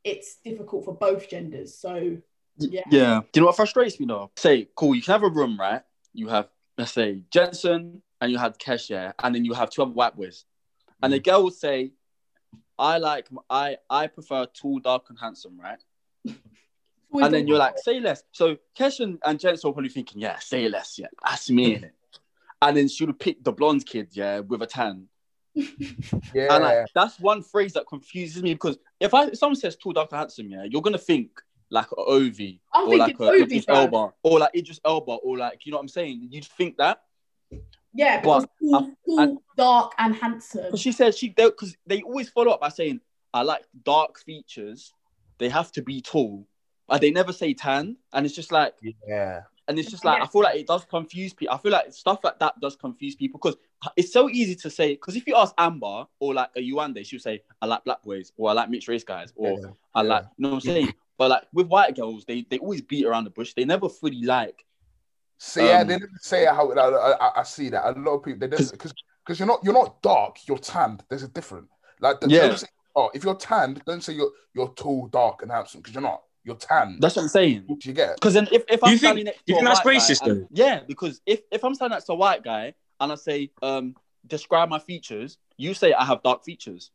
Speaker 1: it's difficult for both genders. So yeah,
Speaker 3: Yeah. Do you know what frustrates me though? Say, cool, you can have a room, right? You have, let's say, Jensen and you had Kesh, yeah, and then you have two other white boys. And the girl will say, I like, I I prefer tall, dark, and handsome, right? And then you're like, say less. So Kesh and, and Jensen are probably thinking, yeah, say less, yeah, that's me, innit? And then she would pick the blonde kid, yeah, with a tan.
Speaker 2: Yeah.
Speaker 3: And like, that's one phrase that confuses me because if I if someone says tall, dark, and handsome, yeah, you're gonna think like a Ovie
Speaker 1: I'm
Speaker 3: or like
Speaker 1: thinking
Speaker 3: a
Speaker 1: Ovie,
Speaker 3: Idris. Elba or like Idris Elba or like you know what I'm saying. You'd think that
Speaker 1: Yeah, because
Speaker 3: But,
Speaker 1: tall, tall,
Speaker 3: and-
Speaker 1: dark, and handsome.
Speaker 3: she said she because they always follow up by saying I like dark features. They have to be tall, but they never say tan, and it's just like
Speaker 2: yeah.
Speaker 3: and it's just like I feel like it does confuse people. I feel like stuff like that does confuse people because it's so easy to say. Because if you ask Amber or like a Yewande, she'll say, "I like black boys" or "I like mixed race guys" or
Speaker 2: Yeah.
Speaker 3: "I like," you know what I'm saying? But like with white girls, they they always beat around the bush. They never fully like.
Speaker 2: See, yeah,
Speaker 3: Um,
Speaker 2: they didn't say how. I, I, I see that a lot of people they don't because because you're not you're not dark, you're tanned. There's a difference. Like the,
Speaker 3: Yeah.
Speaker 2: don't say, oh, if you're tanned, don't say you're you're tall, dark, and handsome because you're not. You're tanned.
Speaker 3: That's what I'm saying.
Speaker 2: What Do you get?
Speaker 3: Because then if, if I'm
Speaker 4: you think-
Speaker 3: standing next
Speaker 4: do
Speaker 3: to
Speaker 4: you
Speaker 3: a
Speaker 4: think that's
Speaker 3: white
Speaker 4: racist,
Speaker 3: guy, and- yeah, because if if I'm standing next to a white guy and I say, um, describe my features, you say I have dark features,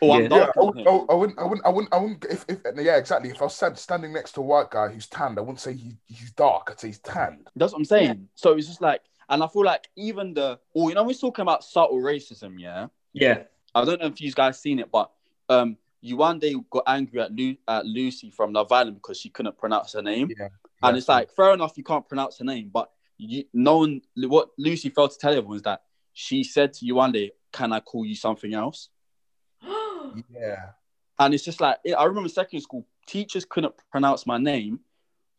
Speaker 3: or
Speaker 4: Yeah.
Speaker 3: I'm
Speaker 2: Yeah,
Speaker 3: dark.
Speaker 2: I, wouldn't, I, I wouldn't. I wouldn't. I wouldn't. I wouldn't. If, if yeah, exactly. If I was standing next to a white guy who's tanned, I wouldn't say he, he's dark. I'd say he's tanned.
Speaker 3: That's what I'm saying. So it's just like, and I feel like even the, oh, you know, we're talking about subtle racism, yeah.
Speaker 4: Yeah.
Speaker 3: I don't know if you guys seen it, but um, Yewande got angry at, Lu- at Lucy from Love Island because she couldn't pronounce her name,
Speaker 2: Yeah.
Speaker 3: and
Speaker 2: Yeah.
Speaker 3: it's like fair enough, you can't pronounce her name, but you, no one, what Lucy failed to tell everyone is that she said to Yewande, "Can I call you something else?"
Speaker 2: Yeah.
Speaker 3: And it's just like I remember secondary school, teachers couldn't pronounce my name,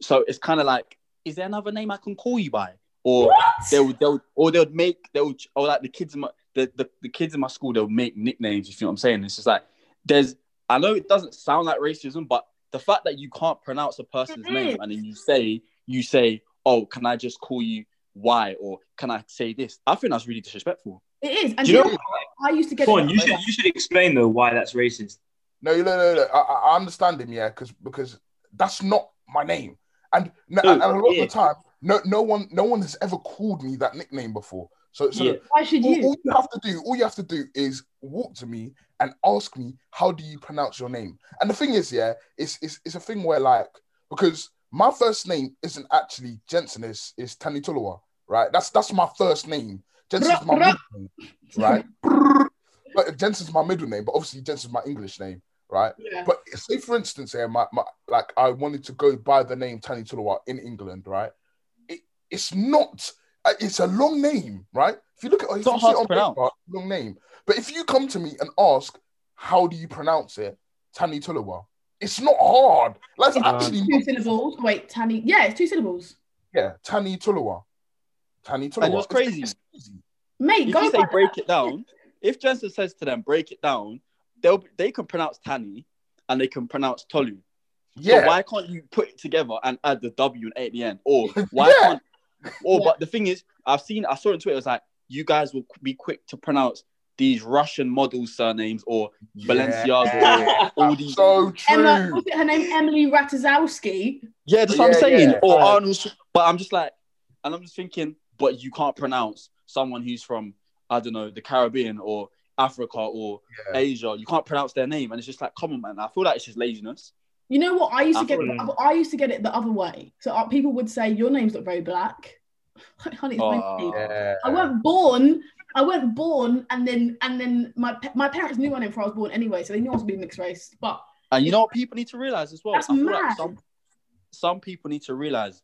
Speaker 3: so it's kind of like, is there another name I can call you by? Or they would, they would, or they would make, they would, or like the kids in my, the, the, the kids in my school, they would make nicknames. If you know what I'm saying, it's just like there's, I know it doesn't sound like racism, but the fact that you can't pronounce a person's name and then you say, you say, oh, can I just call you Y or can I say this? I think that's really disrespectful.
Speaker 1: It is. And
Speaker 4: Do you
Speaker 1: you
Speaker 4: know-
Speaker 1: know. I used to get
Speaker 4: Go on, you should you should explain though why that's racist.
Speaker 2: No, no, no, no. I, I- I understand him, yeah, because because that's not my name, and, no, oh,
Speaker 4: No,
Speaker 2: and a lot
Speaker 4: yeah.
Speaker 2: of the time, no, no one, no one has ever called me that nickname before. So, so
Speaker 4: Yeah.
Speaker 1: Why should
Speaker 2: all,
Speaker 1: you?
Speaker 2: all you have to do, all you have to do is walk to me and ask me, how do you pronounce your name? And the thing is, yeah, it's it's, it's a thing where like because my first name isn't actually Jensen, is is Tani Tuluwa, right? That's that's my first name. Jensen's my middle name, right? But Jensen's my middle name, but obviously Jensen's my English name, right?
Speaker 1: Yeah.
Speaker 2: But say for instance, here, my, my like I wanted to go by the name Tani Tuluwa in England, right? It, it's not. uh, It's a long name, right? If you look at, if
Speaker 3: not
Speaker 2: you see
Speaker 3: hard
Speaker 2: it
Speaker 3: to
Speaker 2: on
Speaker 3: pronounce.
Speaker 2: paper, long name. But if you come to me and ask, how do you pronounce it, Tani Tuluwa? It's not hard. Like it's
Speaker 1: It's
Speaker 2: actually
Speaker 1: two
Speaker 2: not,
Speaker 1: syllables. Wait, Tani. Yeah, it's two syllables.
Speaker 2: yeah, Tani Tuluwa. Tani Tuluwa.
Speaker 3: And it's crazy.
Speaker 2: It's easy.
Speaker 1: Mate,
Speaker 3: If
Speaker 1: go
Speaker 3: you say
Speaker 1: back.
Speaker 3: break it down, if Jensen says to them break it down, they'll they can pronounce Tani and they can pronounce Tolu.
Speaker 2: Yeah.
Speaker 3: So why can't you put it together and add the W and A at the end? Or why
Speaker 2: Yeah.
Speaker 3: can't? Or
Speaker 1: Yeah.
Speaker 3: but the thing is, I've seen I saw it on Twitter. It was like you guys will be quick to pronounce these Russian model surnames or Balenciaga
Speaker 2: Yeah.
Speaker 3: or all these.
Speaker 2: So
Speaker 1: Emma,
Speaker 2: true.
Speaker 1: was it her name Emily Ratajkowski?
Speaker 3: yeah, that's what I'm saying.
Speaker 2: yeah.
Speaker 3: Or
Speaker 2: Uh,
Speaker 3: Arnold. But I'm just like, and I'm just thinking, but you can't pronounce someone who's from I don't know the Caribbean or Africa or
Speaker 2: Yeah.
Speaker 3: Asia. You can't pronounce their name, and it's just like, come on, man. I feel like it's just laziness.
Speaker 1: You know what? I used to
Speaker 3: I
Speaker 1: get.
Speaker 4: thought-
Speaker 1: I used to get it the other way. So uh, people would say your name's not very black. Honey, it's my
Speaker 3: Oh.
Speaker 2: Yeah.
Speaker 1: I weren't born. I weren't born, and then and then my my parents knew my name before I was born anyway, so they knew I was being mixed race. But
Speaker 3: And you know what people need to realize as well?
Speaker 1: That's
Speaker 3: I feel
Speaker 1: mad.
Speaker 3: like some some people need to realize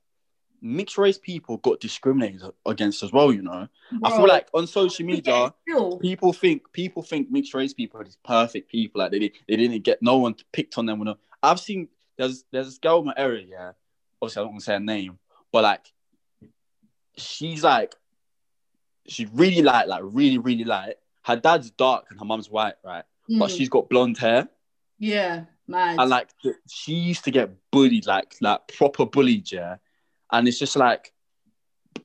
Speaker 3: mixed race people got discriminated against as well. You know, I feel like on social media, people think people think mixed race people are these perfect people. Like they did, they didn't get no one picked on them. When I've seen there's there's this girl in my area. Yeah, obviously I don't want to say her name, but like she's like she's really light, like really really light. Her dad's dark and her mum's white, right? But
Speaker 1: Mm,
Speaker 3: she's got blonde hair.
Speaker 1: yeah, man.
Speaker 3: and like she used to get bullied, like like proper bullied, yeah. And it's just like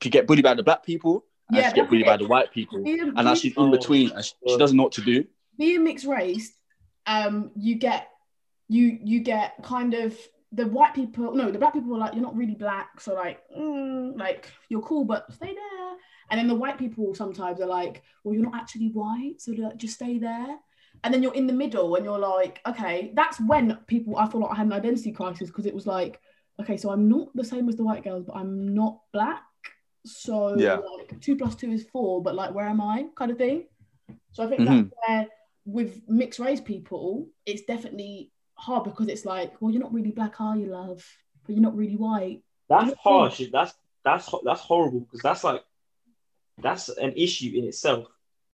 Speaker 3: you get bullied by the black people, and
Speaker 1: Yeah,
Speaker 3: she get bullied by the white people, and now she's in between, and she, she doesn't know what to do.
Speaker 1: being mixed race, um, you get you you get kind of the white people. No, the black people are like you're not really black, so like mm, like you're cool, but stay there. And then the white people sometimes are like, well, you're not actually white, so like, just stay there. And then you're in the middle, and you're like, okay, that's when people. I feel like I had an identity crisis because it was like, okay, so I'm not the same as the white girls, but I'm not black. So
Speaker 3: Yeah.
Speaker 1: like two plus two is four, but like where am I? Kind of thing. So I think
Speaker 3: Mhm.
Speaker 1: that's where with mixed race people, it's definitely hard because it's like, well, you're not really black, are you, love? But you're not really white.
Speaker 4: That's harsh. That's that's that's horrible because that's like that's an issue in itself.